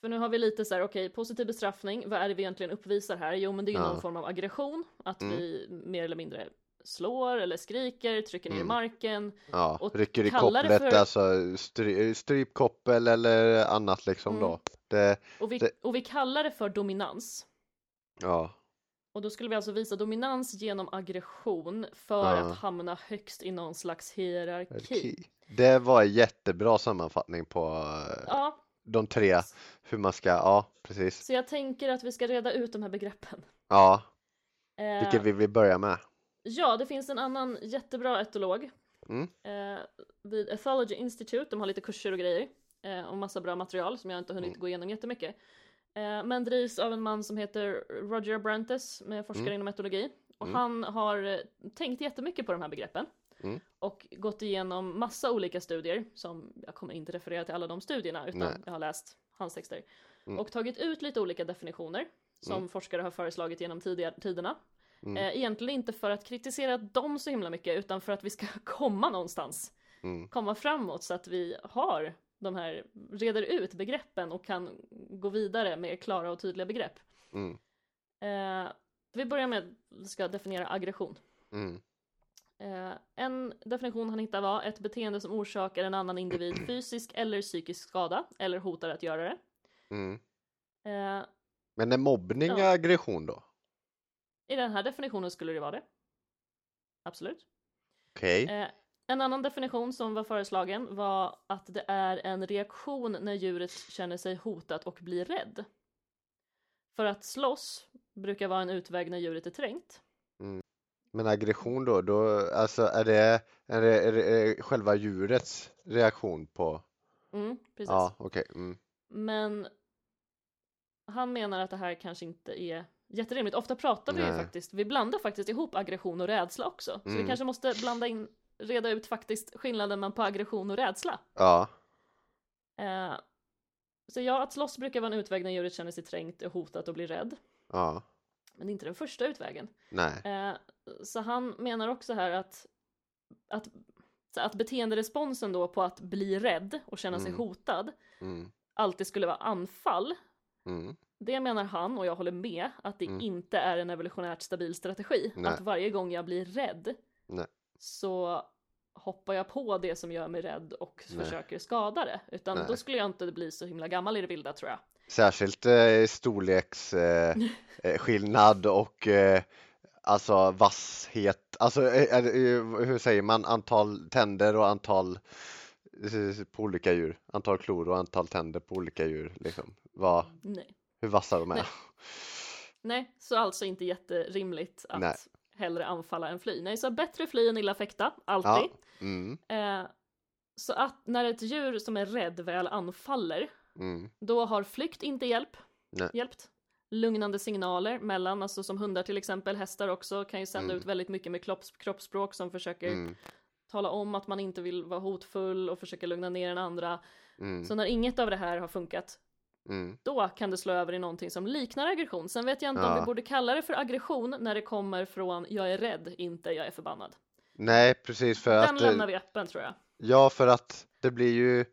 B: För nu har vi lite så här, okej, positiv bestraffning, vad är det vi egentligen uppvisar här? Jo, men det är ju
A: Ja.
B: någon form av aggression, att
A: Mm.
B: vi mer eller mindre slår eller skriker, trycker ner i
A: Mm.
B: marken.
A: ja.
B: Och
A: Rycker i kopplet,
B: för-
A: alltså stry, strypkoppel eller annat liksom
B: Mm.
A: då. Det,
B: Och vi,
A: Det-
B: och vi kallar det för dominans.
A: ja,
B: Och då skulle vi alltså visa dominans genom aggression för
A: Ja.
B: att hamna högst i någon slags hierarki.
A: Det var en jättebra sammanfattning på
B: Ja,
A: de tre, hur man ska, ja precis.
B: så jag tänker att vi ska reda ut de här begreppen.
A: Ja,
B: Eh,
A: vilket vill vi börja med?
B: Ja, det finns en annan jättebra etolog
A: Mm.
B: eh, vid Ethology Institute. De har lite kurser och grejer eh, och massa bra material som jag inte hunnit
A: Mm.
B: gå igenom jättemycket. Eh, men drivs av en man som heter Roger Abrantes, med forskare
A: Mm.
B: inom etologi. Och
A: Mm.
B: han har eh, tänkt jättemycket på de här begreppen.
A: Mm.
B: Och gått igenom massa olika studier, som jag kommer inte referera till alla de studierna, utan
A: Nej.
B: jag har läst hans texter.
A: Mm.
B: Och tagit ut lite olika definitioner, som
A: Mm.
B: forskare har föreslagit genom tidiga, tiderna.
A: Mm.
B: Eh, egentligen inte för att kritisera dem så himla mycket utan för att vi ska [laughs] komma någonstans.
A: Mm.
B: Komma framåt så att vi har de här, reder ut begreppen och kan gå vidare med klara och tydliga begrepp.
A: Mm.
B: Eh, vi börjar med att ska definiera aggression.
A: Mm.
B: Eh, en definition han hittade var ett beteende som orsakar en annan individ [clears throat] fysisk eller psykisk skada eller hotar att göra det.
A: Mm.
B: Eh,
A: Men är mobbning
B: Ja.
A: aggression då?
B: I den här definitionen skulle det vara det. Absolut.
A: Okej.
B: Eh, en annan definition som var föreslagen var att det är en reaktion när djuret känner sig hotat och blir rädd. För att slåss brukar vara en utväg när djuret är trängt.
A: Men aggression då, då alltså är det, är det, är det själva djurets reaktion på?
B: Mm, precis.
A: Ja, okej. Mm.
B: Men han menar att det här kanske inte är jätterimligt. Ofta pratar vi ju
A: Nej.
B: faktiskt, vi blandar faktiskt ihop aggression och rädsla också. Så vi
A: Mm.
B: kanske måste blanda in, reda ut faktiskt skillnaden man på aggression och rädsla.
A: Ja,
B: Eh, så ja, att slåss brukar vara en utväg när djuret känner sig trängt, är hotat och blir rädd.
A: ja,
B: Men det är inte den första utvägen.
A: nej,
B: Eh, så han menar också här att, att, att beteenderesponsen då på att bli rädd och känna sig
A: Mm.
B: hotad
A: mm,
B: alltid skulle vara anfall.
A: mm,
B: Det menar han, och jag håller med, att det
A: Mm.
B: inte är en evolutionärt stabil strategi.
A: Nej.
B: Att varje gång jag blir rädd
A: Nej.
B: så hoppar jag på det som gör mig rädd och
A: Nej.
B: försöker skada det. Utan då skulle jag inte bli så himla gammal i det vilda tror jag.
A: Särskilt eh, storleksskillnad eh, skillnad och eh, alltså vasshet, alltså eh, eh, hur säger man, antal tänder och antal eh, på olika djur, antal klor och antal tänder på olika djur liksom. Vad,
B: Nej.
A: Hur vassa de är.
B: Nej. Nej, så alltså inte jätterimligt att
A: Nej.
B: hellre anfalla än fly. Nej, så bättre fly än illa fäkta, alltid.
A: Ja, mm,
B: Eh, så att när ett djur som är rädd väl anfaller,
A: mm,
B: då har flykt inte hjälp,
A: Nej.
B: hjälpt. Lugnande signaler mellan, alltså som hundar till exempel, hästar också, kan ju sända
A: Mm.
B: ut väldigt mycket med kropps, kroppsspråk som försöker
A: mm,
B: tala om att man inte vill vara hotfull och försöka lugna ner den andra.
A: mm,
B: Så när inget av det här har funkat,
A: mm.
B: då kan det slå över i någonting som liknar aggression. Sen vet jag inte om
A: Ja.
B: vi borde kalla det för aggression när det kommer från jag är rädd, inte jag är förbannad.
A: Nej, precis för
B: Den
A: att eh,
B: lämnar vi öppen tror jag.
A: Ja, för att det blir ju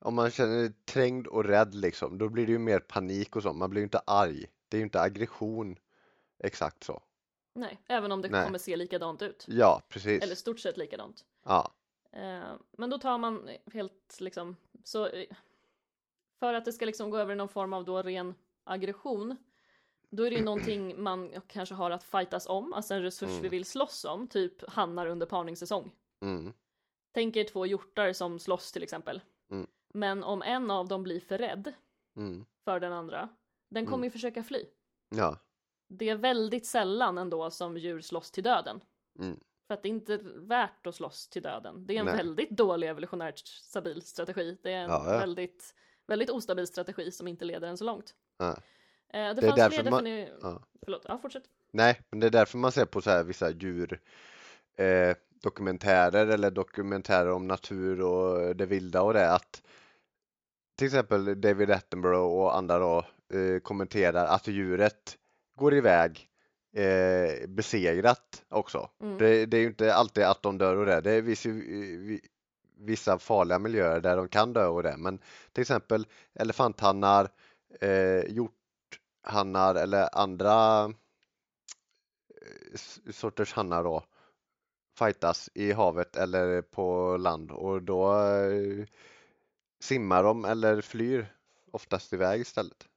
A: om man känner sig trängd och rädd liksom, då blir det ju mer panik och så. Man blir ju inte arg. Det är ju inte aggression exakt så.
B: Nej, även om det
A: Nej.
B: kommer se likadant ut.
A: Ja, precis.
B: Eller stort sett likadant.
A: Ja,
B: Eh, men då tar man helt liksom, så eh, för att det ska liksom gå över i någon form av då ren aggression, då är det ju någonting [clears throat] man kanske har att fightas om, alltså en resurs
A: Mm.
B: vi vill slåss om, typ hannar under parningssäsong.
A: mm,
B: Tänk er två hjortar som slåss till exempel.
A: Mm.
B: Men om en av dem blir för rädd
A: mm,
B: för den andra, den kommer
A: Mm.
B: ju försöka fly.
A: ja,
B: Det är väldigt sällan ändå som djur slåss till döden.
A: Mm.
B: För att det är inte värt att slåss till döden. Det är en
A: Nej.
B: väldigt dålig evolutionärt stabil strategi. Det är en
A: Ja, ja.
B: väldigt, väldigt ostabil strategi som inte leder en så långt.
A: Ja.
B: Eh, det,
A: Det är därför man-
B: defini-
A: ja.
B: Förlåt, ja fortsätt.
A: Nej, men det är därför man ser på så här vissa djur eh, dokumentärer eller dokumentärer om natur och det vilda och det att till exempel David Attenborough och andra då eh, kommenterar att djuret går iväg eh, besegrat också.
B: Mm.
A: Det, det är ju inte alltid att de dör och det. Det finns ju vissa farliga miljöer där de kan dö och det. Men till exempel elefanthannar, eh, hjorthannar eller andra eh, sorters hannar då fightas i havet eller på land och då eh, simmar de eller flyr oftast iväg istället.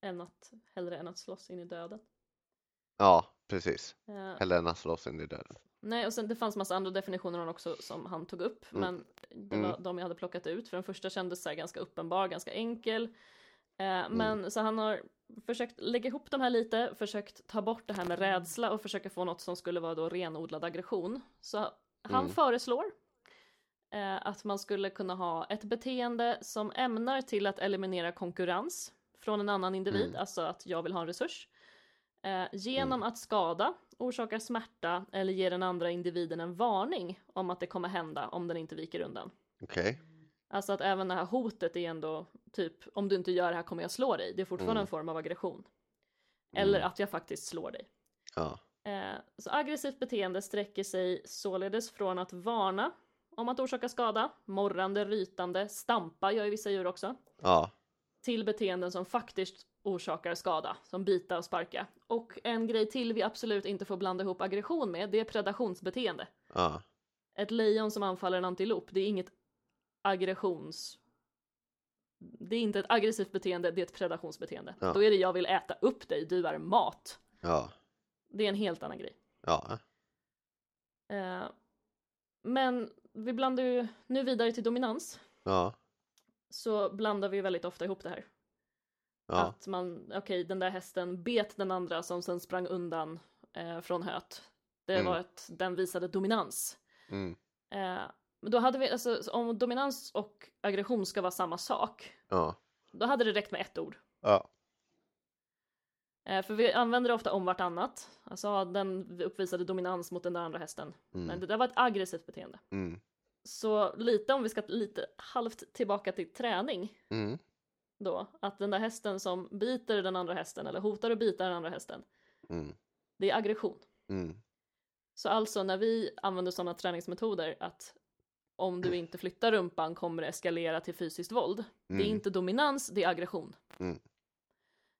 B: Än att, hellre än att slåss in i döden.
A: Ja, precis.
B: Eh,
A: Hellre än att slåss in i döden.
B: Nej, och sen det fanns massa andra definitioner också som han tog upp,
A: Mm.
B: men det
A: Mm.
B: var de jag hade plockat ut, för den första kändes så ganska uppenbar, ganska enkel. Eh,
A: Mm.
B: men så han har försökt lägga ihop de här lite, försökt ta bort det här med rädsla och försöka få något som skulle vara då renodlad aggression. Så han
A: Mm.
B: föreslår eh, att man skulle kunna ha ett beteende som ämnar till att eliminera konkurrens från en annan individ,
A: Mm.
B: alltså att jag vill ha en resurs. Eh, genom att skada, orsaka smärta eller ge den andra individen en varning om att det kommer hända om den inte viker undan.
A: Okej.
B: Alltså att även det här hotet är ändå typ om du inte gör det här kommer jag slå dig. Det är fortfarande
A: Mm.
B: en form av aggression. Eller
A: Mm.
B: att jag faktiskt slår dig.
A: Ja.
B: Eh, så aggressivt beteende sträcker sig således från att varna om att orsaka skada, morrande, rytande, stampa gör ju vissa djur också,
A: Ja.
B: till beteenden som faktiskt orsakar skada, som bita och sparka. Och en grej till vi absolut inte får blanda ihop aggression med, det är predationsbeteende.
A: Ja.
B: Ett lejon som anfaller en antilop, det är inget aggressions... Det är inte ett aggressivt beteende, det är ett predationsbeteende.
A: Ja.
B: Då är det jag vill äta upp dig, du är mat.
A: Ja.
B: Det är en helt annan grej. Eh, men vi blandar ju, nu vidare till dominans,
A: Ja.
B: så blandar vi väldigt ofta ihop det här.
A: Ja.
B: Att man, okej den där hästen bet den andra som sen sprang undan eh, från höet. Det
A: Mm.
B: var ett, den visade dominans.
A: Mm.
B: Eh, men då hade vi, alltså om dominans och aggression ska vara samma sak,
A: Ja.
B: då hade det räckt med ett ord.
A: Ja.
B: Eh, för vi använder det ofta om vartannat. Alltså den uppvisade dominans mot den där andra hästen. Men
A: Mm.
B: det där var ett aggressivt beteende.
A: Mm.
B: Så lite om vi ska lite halvt tillbaka till träning
A: Mm.
B: Då. Att den där hästen som biter den andra hästen eller hotar att bita den andra hästen.
A: Mm.
B: Det är aggression.
A: Mm.
B: Så alltså när vi använder sådana träningsmetoder att om du [clears throat] inte flyttar rumpan kommer det eskalera till fysiskt våld. Det är
A: Mm.
B: inte dominans, det är aggression.
A: Mm.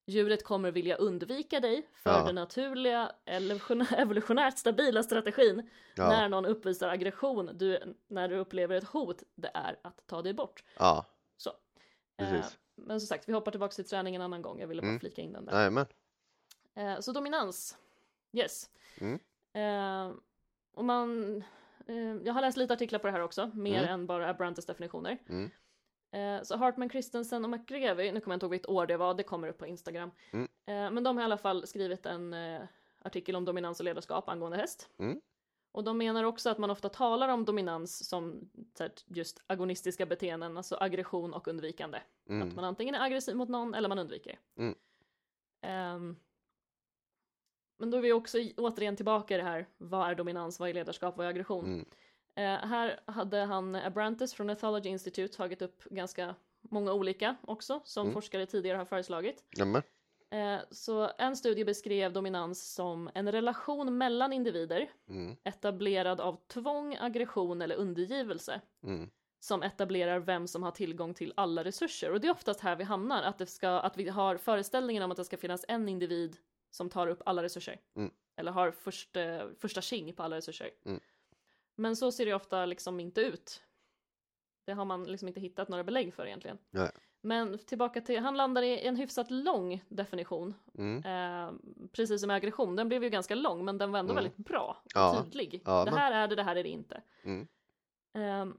B: Djuret kommer vilja undvika dig för
A: Ja.
B: den naturliga evolution- [laughs] evolutionärt stabila strategin
A: Ja.
B: när någon uppvisar aggression, du, när du upplever ett hot, det är att ta dig bort.
A: Ja.
B: Så.
A: Precis.
B: Eh, men som sagt, vi hoppar tillbaka till träning en annan gång, jag ville bara
A: Mm.
B: flika in den där.
A: Jajamän.
B: Eh, så dominans, yes.
A: Mm.
B: Eh, och man, eh, jag har läst lite artiklar på det här också, mer
A: Mm.
B: än bara Abrantes definitioner.
A: Mm.
B: Så Hartman, Christensen och McGreevy, nu kommer jag inte ihåg vilket år det var, det kommer upp på Instagram.
A: Mm.
B: Men de har i alla fall skrivit en artikel om dominans och ledarskap angående häst. Och de menar också att man ofta talar om dominans som här, just agonistiska beteenden, alltså aggression och undvikande. Att
A: Mm.
B: man antingen är aggressiv mot någon eller man undviker.
A: Mm.
B: Ehm, men då är vi också återigen tillbaka i det här, vad är dominans, vad är ledarskap, vad är aggression?
A: Mm.
B: Eh, här hade han Abrantes från Ethology Institute tagit upp ganska många olika också, som
A: Mm.
B: forskare tidigare har föreslagit.
A: Jajamän.
B: Eh, så en studie beskrev dominans som en relation mellan individer
A: Mm.
B: etablerad av tvång, aggression eller undergivelse
A: Mm.
B: som etablerar vem som har tillgång till alla resurser. Och det är oftast här vi hamnar, att, det ska, att vi har föreställningen om att det ska finnas en individ som tar upp alla resurser.
A: Mm.
B: Eller har först, eh, första king på alla resurser.
A: Mm.
B: Men så ser det ofta liksom inte ut. Det har man liksom inte hittat några belägg för egentligen.
A: Nej.
B: Men tillbaka till, han landar i en hyfsat lång definition.
A: Mm.
B: Eh, precis som aggression, den blev ju ganska lång men den var ändå
A: Mm.
B: väldigt bra och
A: Ja.
B: tydlig.
A: Ja,
B: det här är det, det här är det inte.
A: Mm.
B: Eh,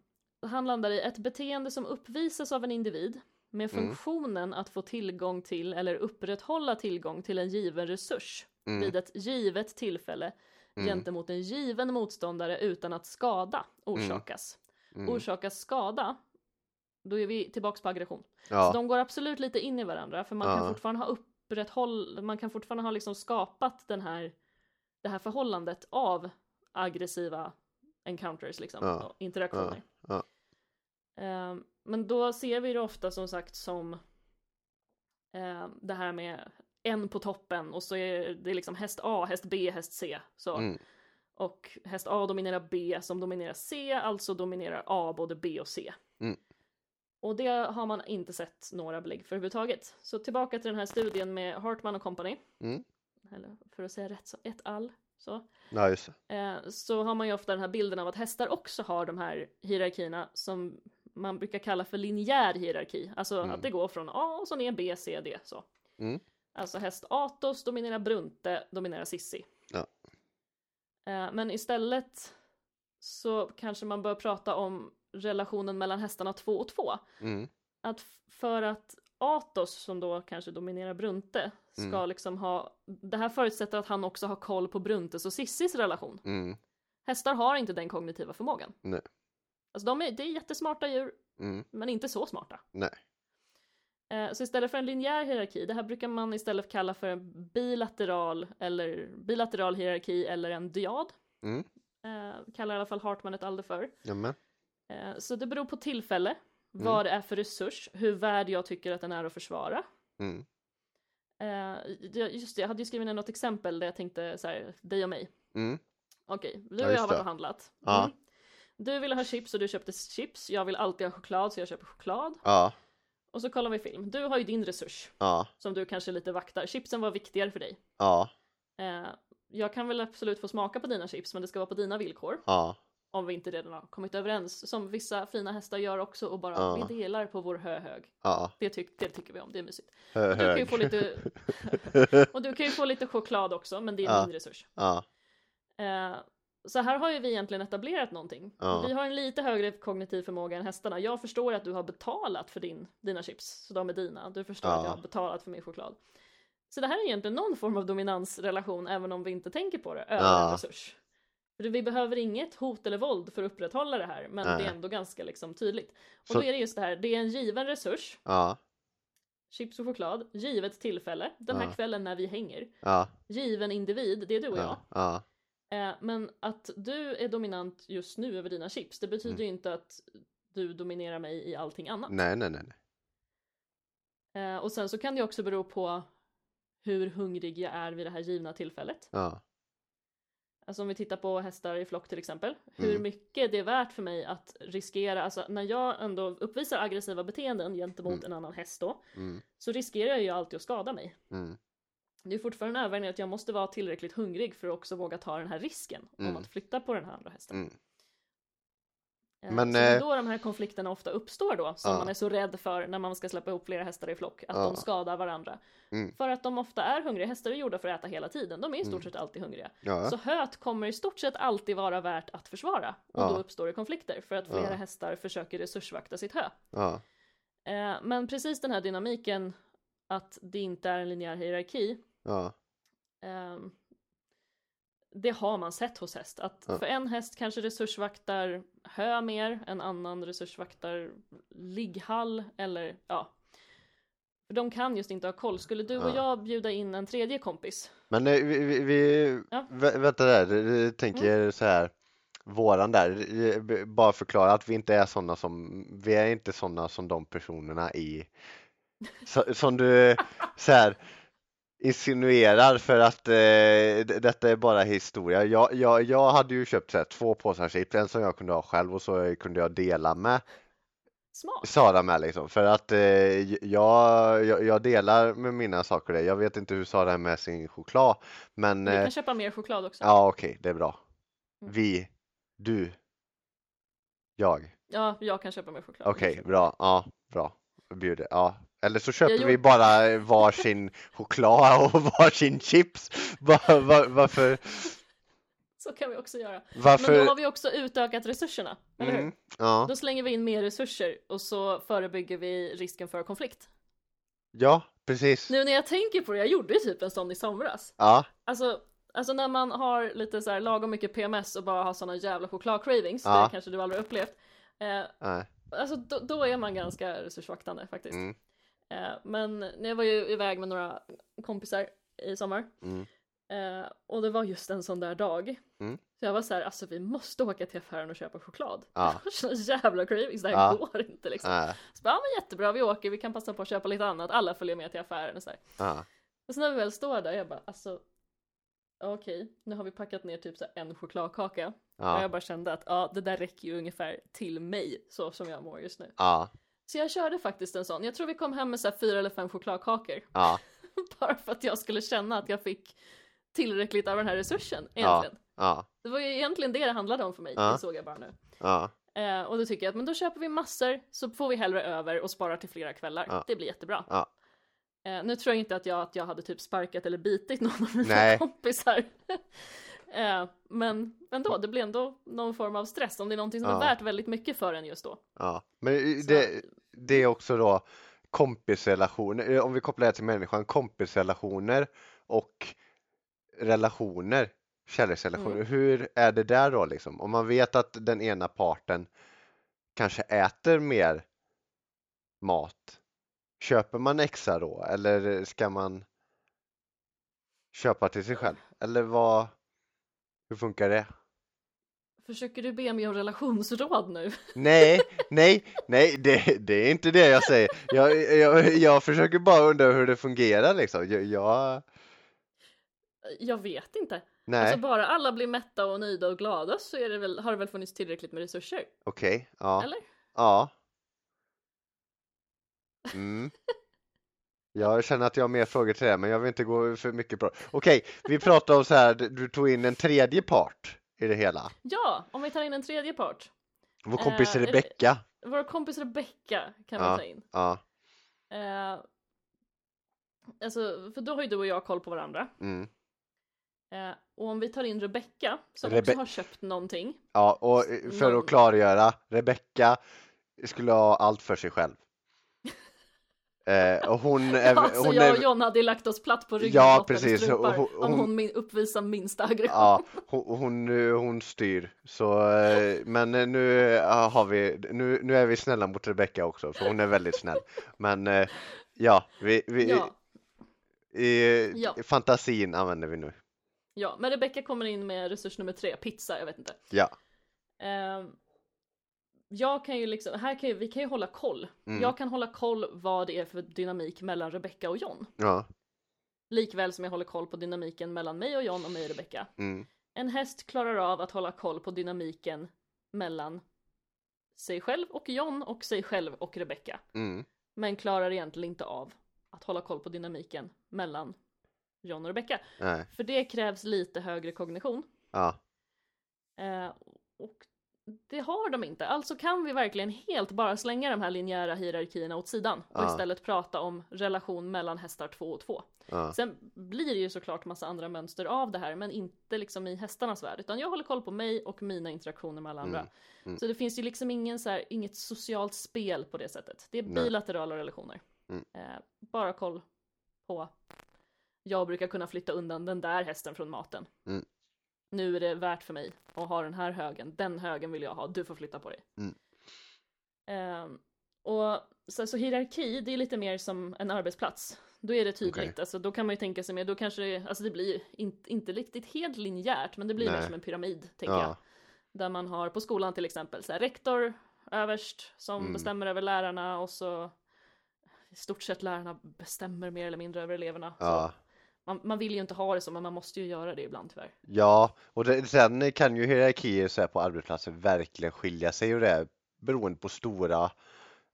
B: han landar i ett beteende som uppvisas av en individ med
A: Mm.
B: funktionen att få tillgång till eller upprätthålla tillgång till en given resurs
A: Mm.
B: vid ett givet tillfälle
A: Mm.
B: gentemot en given motståndare utan att skada orsakas. Orsakas skada, då är vi tillbaks på aggression. Så
A: Ja.
B: de går absolut lite in i varandra för man
A: Ja.
B: kan fortfarande ha upprätthåll, man kan fortfarande ha liksom skapat den här, det här förhållandet av aggressiva encounters liksom,
A: Ja.
B: interaktioner. Ehm, men då ser vi det ofta som sagt som ehm, det här med en på toppen och så är det liksom häst A, häst B, häst C. Så.
A: Mm.
B: Och häst A dominerar B som dominerar C, alltså dominerar A både B och C. Och det har man inte sett några belägg för överhuvudtaget. Så tillbaka till den här studien med Hartman och Company.
A: Mm.
B: Eller för att säga rätt så, ett all. Så.
A: Det.
B: Eh, så har man ju ofta den här bilden av att hästar också har de här hierarkierna som man brukar kalla för linjär hierarki. Alltså
A: Mm.
B: att det går från A och så ner B, C, D. Så.
A: Mm.
B: Alltså häst Atos dominerar Brunte, dominerar Sissi.
A: Ja.
B: Eh, men istället så kanske man bör prata om relationen mellan hästarna 2 och 2.
A: Mm.
B: Att för att Atos, som då kanske dominerar Brunte, ska
A: Mm.
B: liksom ha... Det här förutsätter att han också har koll på Bruntes och Sissis relation.
A: Mm.
B: Hästar har inte den kognitiva förmågan.
A: Nej.
B: Alltså de är, det är jättesmarta djur,
A: Mm.
B: men inte så smarta.
A: Nej.
B: Eh, Så istället för en linjär hierarki, det här brukar man istället kalla för en bilateral eller bilateral hierarki eller en dyad.
A: Mm.
B: Eh, kallar i alla fall Hartman ett alder för.
A: Jajamän.
B: Eh, så det beror på tillfälle,
A: Mm.
B: vad det är för resurs, hur värd jag tycker att den är att försvara.
A: Mm.
B: Eh, just det, jag hade ju skrivit ner något exempel där jag tänkte så här, dig och mig.
A: Mm.
B: Okej, du och jag har varit och handlat.
A: Ja.
B: Mm. Du ville ha chips och du köpte chips. Jag vill alltid ha choklad så jag köper choklad.
A: Ja.
B: Och så kollar vi film. Du har ju din resurs
A: Ja.
B: som du kanske lite vaktar. Chipsen var viktigare för dig.
A: Ja.
B: Eh, jag kan väl absolut få smaka på dina chips men det ska vara på dina villkor.
A: Ja.
B: Om vi inte redan har kommit överens. Som vissa fina hästar gör också och bara
A: Ja.
B: vi delar på vår hö-hög.
A: Ja.
B: Det, tyck- det tycker vi om, det är mysigt.
A: Hö-
B: Och du kan ju få lite, [laughs] och du kan ju få lite choklad också men det är
A: Ja.
B: min resurs.
A: Ja.
B: Eh, så här har ju vi egentligen etablerat någonting.
A: Ja.
B: Vi har en lite högre kognitiv förmåga än hästarna. Jag förstår att du har betalat för din, dina chips, så de är dina. Du förstår att
A: Ja.
B: jag har betalat för min choklad. Så det här är egentligen någon form av dominansrelation, även om vi inte tänker på det, över
A: Ja.
B: en resurs. Vi behöver inget hot eller våld för att upprätthålla det här, men
A: Nej.
B: det är ändå ganska liksom tydligt. Och
A: Så-
B: då är det just det här, det är en given resurs,
A: Ja,
B: chips och choklad, givet tillfälle, den här
A: Ja.
B: kvällen när vi hänger,
A: ja,
B: given individ, det är du och jag.
A: ja, ja,
B: Eh, men att du är dominant just nu över dina chips, det betyder
A: Mm.
B: ju inte att du dominerar mig i allting annat.
A: nej, nej, nej, nej.
B: Eh, och sen så kan det också bero på hur hungrig jag är vid det här givna tillfället.
A: Ja,
B: Alltså om vi tittar på hästar i flock till exempel. Hur
A: Mm.
B: mycket det är värt för mig att riskera, alltså när jag ändå uppvisar aggressiva beteenden gentemot
A: Mm.
B: en annan häst då,
A: mm,
B: så riskerar jag ju alltid att skada mig.
A: mm,
B: Det är fortfarande en övervägning att jag måste vara tillräckligt hungrig för att också våga ta den här risken om
A: Mm.
B: att flytta på den här andra hästen. Eh,
A: Men,
B: så är
A: eh,
B: då de här konflikterna ofta uppstår då, som
A: Ja.
B: man är så rädd för när man ska släppa ihop flera hästar i flock, att
A: Ja.
B: de skadar varandra.
A: Mm.
B: För att de ofta är hungriga, hästar är gjorda för att äta hela tiden, de är i stort
A: Mm.
B: sett alltid hungriga.
A: Ja,
B: Så höet kommer i stort sett alltid vara värt att försvara, och
A: Ja.
B: då uppstår det konflikter, för att flera hästar försöker resursvakta sitt hö. Eh, men precis den här dynamiken, att det inte är en linjär hierarki, Ehm, det har man sett hos häst, att
A: Ja.
B: för en häst kanske resursvaktar hö mer, en annan resursvaktar ligghall eller ja. För de kan just inte ha koll. Skulle du och
A: Ja.
B: jag bjuda in en tredje kompis?
A: Men eh, vi, vi, vi
B: Ja.
A: vä- vänta där, tänker så här, våran där, bara förklara att vi inte är sådana som, vi är inte sådana som de personerna i, så, som du så här insinuerar för att eh, detta är bara historia. Jag, jag, jag hade ju köpt så här, två påsar chips, en som jag kunde ha själv och så kunde jag dela med
B: Smart!
A: Sara med liksom för att eh, jag, jag, jag delar med mina saker där. Jag vet inte hur Sara är med sin choklad men eh,
B: kan köpa mer choklad också.
A: Ja, okej, det är bra.
B: Mm.
A: Vi, du, jag.
B: Ja, jag kan köpa mer choklad.
A: Okej, bra. Ja, bra. Bjuder. Ja. Eller så köper vi bara varsin choklad och [laughs] varsin chips. Var, var, varför?
B: Så kan vi också göra. Men
A: Varför?
B: då har vi också utökat resurserna, eller hur?
A: Mm, ja,
B: Då slänger vi in mer resurser och så förebygger vi risken för konflikt.
A: ja, precis.
B: Nu när jag tänker på det, jag gjorde ju typ en sån i somras.
A: Ja,
B: Alltså, alltså när man har lite så här lagom mycket PMS och bara har såna jävla chokladcravings,
A: Ja.
B: det kanske du aldrig upplevt. Eh,
A: nej.
B: alltså då, då är man ganska resursvaktande faktiskt.
A: Mm,
B: men när jag var ju iväg med några kompisar i sommar
A: mm,
B: eh, och det var just en sån där dag.
A: Mm.
B: Så jag var så här, alltså vi måste åka till affären och köpa choklad. Har [laughs] såna jävla cravings, det här
A: Ja.
B: går inte liksom.
A: nej.
B: Så bara, ja men jättebra, vi åker, vi kan passa på att köpa lite annat, alla följer med till affären och så här.
A: Ja,
B: Och sen när vi väl står där, jag bara alltså Okej, nu har vi packat ner typ så en chokladkaka och
A: ja,
B: jag bara kände att ja, det där räcker ju ungefär till mig så som jag mår just nu.
A: ja,
B: Så jag körde faktiskt en sån. Jag tror vi kom hem med så fyra eller fem chokladkakor
A: ja, [laughs]
B: bara för att jag skulle känna att jag fick tillräckligt av den här resursen
A: Ja.
B: egentligen.
A: ja,
B: Det var ju egentligen det det handlade om för mig,
A: Ja.
B: det såg jag bara nu.
A: ja,
B: Eh, och då tycker jag att men då köper vi massor så får vi hellre över och sparar till flera kvällar.
A: Ja.
B: Det blir jättebra.
A: Ja.
B: Eh, nu tror jag inte att jag, att jag hade typ sparkat eller bitit [laughs] någon av mina
A: Nej.
B: kompisar. [laughs] eh, men ändå, det blir ändå någon form av stress om det är någonting som
A: Ja.
B: är värt väldigt mycket för en just då.
A: ja. Men
B: Så-
A: det, är också då kompisrelationer, eh, om vi kopplar det till människan, kompisrelationer och relationer, kärleksrelationer.
B: Mm.
A: Hur är det där då liksom? Om man vet att den ena parten kanske äter mer mat, köper man extra då eller ska man köpa till sig själv? Eller vad, hur funkar det?
B: Försöker du be mig om relationsråd nu? [laughs]
A: Nej, nej, nej, det, det är inte det jag säger. Jag, jag, jag försöker bara undra hur det fungerar liksom. Jag, jag
B: Jag vet inte.
A: nej,
B: Alltså bara alla blir mätta och nöjda och glada så det väl, har det väl funnits tillräckligt med resurser?
A: okej, ja,
B: Eller?
A: ja. Mm. Jag känner att jag har mer frågor till det, men jag vill inte gå för mycket på Okej, vi pratar om så här, du tog in en tredje part i det hela.
B: Ja, om vi tar in en tredje part.
A: Vår kompis
B: Eh,
A: Rebecka.
B: Vår kompis Rebecca kan
A: Ja.
B: vi ta in.
A: Ja,
B: Eh, alltså, för då har ju du och jag koll på varandra.
A: mm,
B: Eh, och om vi tar in Rebecca som
A: Rebe-
B: också har köpt någonting.
A: Ja, och för att klargöra, Rebecka skulle ha allt för sig själv. Eh, och hon [laughs] är,
B: alltså
A: hon
B: jag och John hade ju lagt oss platt på ryggen
A: Ja, precis.
B: strumpar
A: Och hon-
B: om
A: hon-
B: hon uppvisar minsta aggression.
A: ja, hon, hon, hon styr. Så, eh, men eh, nu ja, har vi, nu, nu är vi snälla mot Rebecka också, för hon är väldigt snäll. Men eh, ja, vi, vi,
B: Ja,
A: i,
B: Ja.
A: fantasin använder vi nu.
B: ja, men Rebecca kommer in med resurs nummer tre, pizza, jag vet inte.
A: Ja,
B: Ehm, jag kan ju liksom, här kan ju, vi kan ju hålla koll.
A: Mm.
B: Jag kan hålla koll vad det är för dynamik mellan Rebecca och John.
A: ja,
B: Likväl som jag håller koll på dynamiken mellan mig och John och mig och Rebecca.
A: mm,
B: En häst klarar av att hålla koll på dynamiken mellan sig själv och John och sig själv och Rebecca.
A: mm,
B: Men klarar egentligen inte av att hålla koll på dynamiken mellan John och Rebecca.
A: nej,
B: För det krävs lite högre kognition.
A: ja,
B: Eh, och det har de inte. Alltså kan vi verkligen helt bara slänga de här linjära hierarkierna åt sidan och
A: Ja.
B: istället prata om relation mellan hästar två och två.
A: ja,
B: Sen blir det ju såklart massa andra mönster av det här, men inte liksom i hästarnas värld, utan jag håller koll på mig och mina interaktioner med alla andra.
A: Mm, mm.
B: Så det finns ju liksom ingen så här, inget socialt spel på det sättet. Det är
A: Nej.
B: bilaterala relationer.
A: Mm.
B: Eh, bara koll på. Jag brukar kunna flytta undan den där hästen från maten. Nu är det värt för mig att ha den här högen. Den högen vill jag ha. Du får flytta på dig.
A: Mm.
B: Ehm, och så, så hierarki, det är lite mer som en arbetsplats. Då är det tydligt.
A: Okej.
B: Alltså, då kan man ju tänka sig mer, då kanske det, alltså det blir inte, inte riktigt helt linjärt, men det blir mer
A: Nej.
B: som en pyramid, tänker jag.
A: ja,
B: Där man har på skolan till exempel så här, rektor överst som
A: Mm.
B: bestämmer över lärarna och så i stort sett lärarna bestämmer mer eller mindre över eleverna.
A: ja.
B: Så man, man vill ju inte ha det så men man måste ju göra det ibland tyvärr.
A: Ja, och det, sen kan ju hierarkier så här på arbetsplatser verkligen skilja sig och det är beroende på stora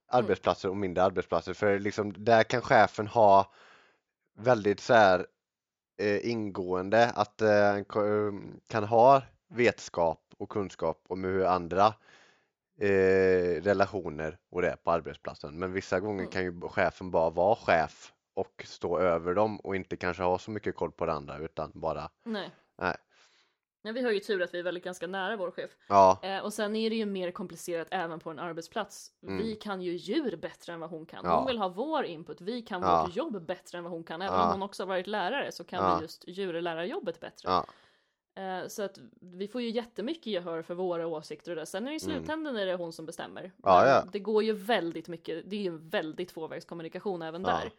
A: arbetsplatser och mindre arbetsplatser. För liksom där kan chefen ha väldigt så här eh, ingående att eh, han ko- kan ha vetskap och kunskap om hur andra eh, relationer och det är på arbetsplatsen. Men vissa gånger
B: Mm.
A: kan ju chefen bara vara chef och stå över dem och inte kanske ha så mycket koll på det andra utan bara
B: Nej.
A: Nej.
B: Men vi har ju tur att vi är väldigt ganska nära vår chef.
A: ja,
B: Eh, och sen är det ju mer komplicerat även på en arbetsplats.
A: Mm.
B: Vi kan ju djur bättre än vad hon kan.
A: Ja.
B: Hon vill ha vår input, vi kan
A: Ja.
B: vårt jobb bättre än vad hon kan. Även
A: Ja.
B: om hon också har varit lärare så kan
A: Ja.
B: vi just djurlärarjobbet bättre.
A: ja,
B: Eh, Så att vi får ju jättemycket gehör för våra åsikter och det. Sen i
A: Mm.
B: slutändan är det hon som bestämmer.
A: Ja, ja.
B: Det går ju väldigt mycket, det är ju en väldigt tvåvägskommunikation även
A: Ja.
B: där.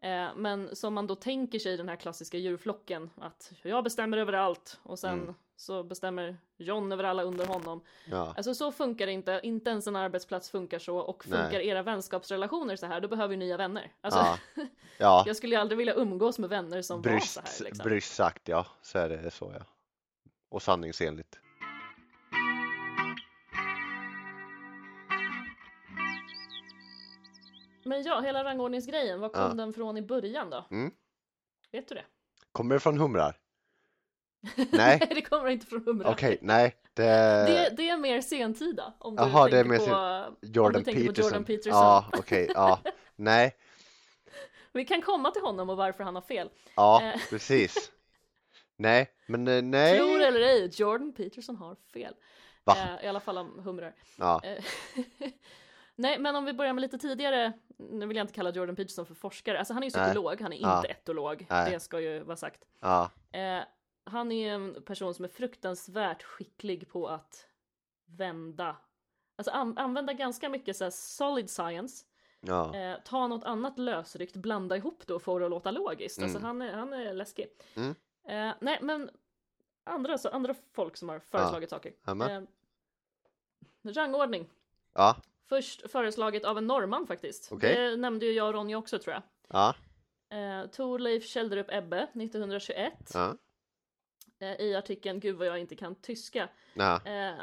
B: Eh, Men som man då tänker sig den här klassiska djurflocken att jag bestämmer över allt och sen
A: Mm.
B: så bestämmer John över alla under honom.
A: ja,
B: Alltså så funkar det inte, inte ens en arbetsplats funkar så och
A: Nej.
B: funkar era vänskapsrelationer så här, då behöver vi nya vänner. Alltså,
A: ja, [laughs] ja.
B: jag skulle ju aldrig vilja umgås med vänner som var
A: Bryskt,
B: så här liksom.
A: bryskt sagt ja, så är det så ja. Och sanningsenligt.
B: Men ja, hela rangordningsgrejen, var kom
A: Ja.
B: den från i början då?
A: Mm.
B: Vet du det?
A: Kommer det från humrar? [laughs] Nej,
B: det kommer inte från humrar.
A: okej, nej. Det,
B: Det, det är mer sentida om du
A: Jaha, det är
B: tänker på
A: Jordan
B: tänker på
A: Peterson.
B: Jordan Peterson.
A: Ja, okej, ja. [laughs] Nej,
B: Vi kan komma till honom och varför han har fel.
A: ja,
B: Eh.
A: precis. [laughs] Nej, men eh, nej.
B: Tror eller ej, Jordan Peterson har fel.
A: Va?
B: Eh, I alla fall om humrar.
A: Ja,
B: Nej, men om vi börjar med lite tidigare. Nu vill jag inte kalla Jordan Peterson för forskare. Alltså han är ju
A: Nej.
B: psykolog, han är
A: Ja.
B: inte etolog.
A: Nej.
B: Det ska ju vara sagt.
A: ja,
B: Eh, han är en person som är fruktansvärt skicklig på att vända. Alltså an- använda ganska mycket så solid science.
A: ja,
B: Eh, ta något annat lösryckt, blanda ihop det och få det att låta logiskt. Alltså
A: Mm.
B: han är, han är läskig.
A: Mm.
B: Eh, nej, men andra, så, andra folk som har föreslagit saker.
A: Amen.
B: Eh, rangordning.
A: ja,
B: Först föreslaget av en norrman faktiskt.
A: Okej.
B: Det nämnde ju jag och Ronja också tror jag.
A: ja,
B: Eh, Torleif Kjelderup Ebbe 1921.
A: ja,
B: Eh, I artikeln Gud vad jag inte kan tyska.
A: ja.
B: Eh,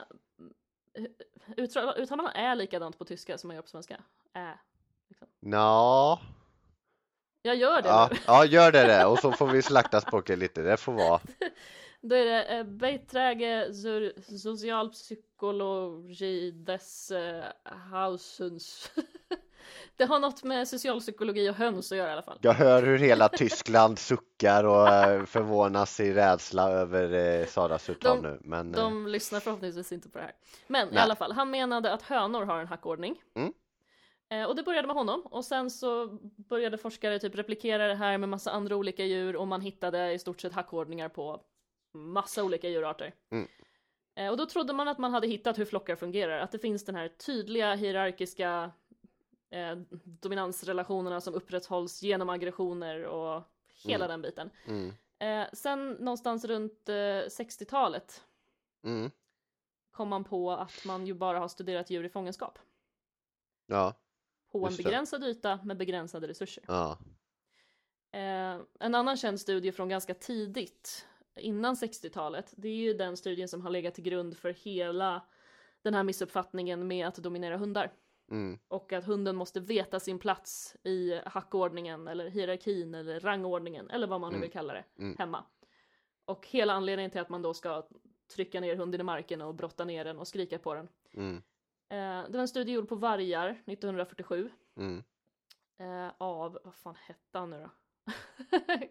B: uttalar man ä likadant på tyska som man gör på svenska? Ä.
A: Nå,
B: Jag gör det
A: ja,
B: nu.
A: ja, gör det det och så får vi [laughs] slakta språket lite, det får vara. [laughs]
B: Då är det eh, Beiträge zur Socialpsykologi des eh, Hausens. [laughs] Det har något med socialpsykologi och höns att göra i alla fall.
A: Jag hör hur hela Tyskland suckar och eh, förvånas i rädsla över eh, Saras uttal nu. Men
B: De lyssnar förhoppningsvis inte på det här. Men i
A: Nej.
B: alla fall, han menade att hönor har en hackordning.
A: Mm.
B: Eh, och det började med honom och sen så började forskare typ replikera det här med massa andra olika djur och man hittade i stort sett hackordningar på massa olika djurarter.
A: Mm.
B: Eh, och då trodde man att man hade hittat hur flockar fungerar, att det finns den här tydliga hierarkiska eh, dominansrelationerna som upprätthålls genom aggressioner och hela
A: Mm.
B: den biten.
A: mm,
B: Eh, sen någonstans runt eh, 60-talet
A: mm,
B: kom man på att man ju bara har studerat djur i fångenskap.
A: ja,
B: På en
A: Just det.
B: begränsad yta med begränsade resurser.
A: ja,
B: Eh, en annan känd studie från ganska tidigt, innan 60-talet, det är ju den studien som har legat till grund för hela den här missuppfattningen med att dominera hundar.
A: mm,
B: Och att hunden måste veta sin plats i hackordningen eller hierarkin eller rangordningen eller vad man nu
A: Mm.
B: vill kalla det
A: Mm.
B: hemma. Och hela anledningen till att man då ska trycka ner hunden i marken och brotta ner den och skrika på den.
A: mm,
B: Eh, det var en studie gjord på vargar 1947
A: mm.
B: eh, av, vad fan hette han nu då?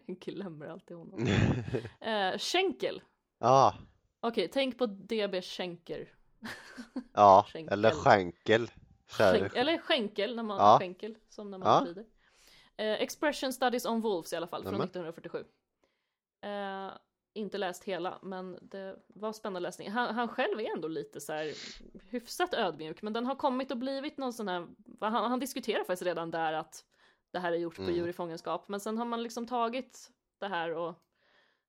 B: Jag [laughs] glömmer alltid honom. [laughs] Eh, Schenkel.
A: Ja,
B: Okej, tänk på DB Schenker. [laughs]
A: ja,
B: Skänkel.
A: eller här.
B: Skänk, eller skänkel, när man,
A: Ja.
B: skänkel, som när man
A: Ja.
B: rider. Eh, Expression Studies on Wolves i alla fall, från
A: Nämen.
B: 1947. Eh, inte läst hela, men det var spännande läsning. Han, han själv är ändå lite så här hyfsat ödmjuk, men den har kommit och blivit någon sån här, han, han diskuterar faktiskt redan där att det här är gjort på
A: Mm.
B: djur i fångenskap, men sen har man liksom tagit det här och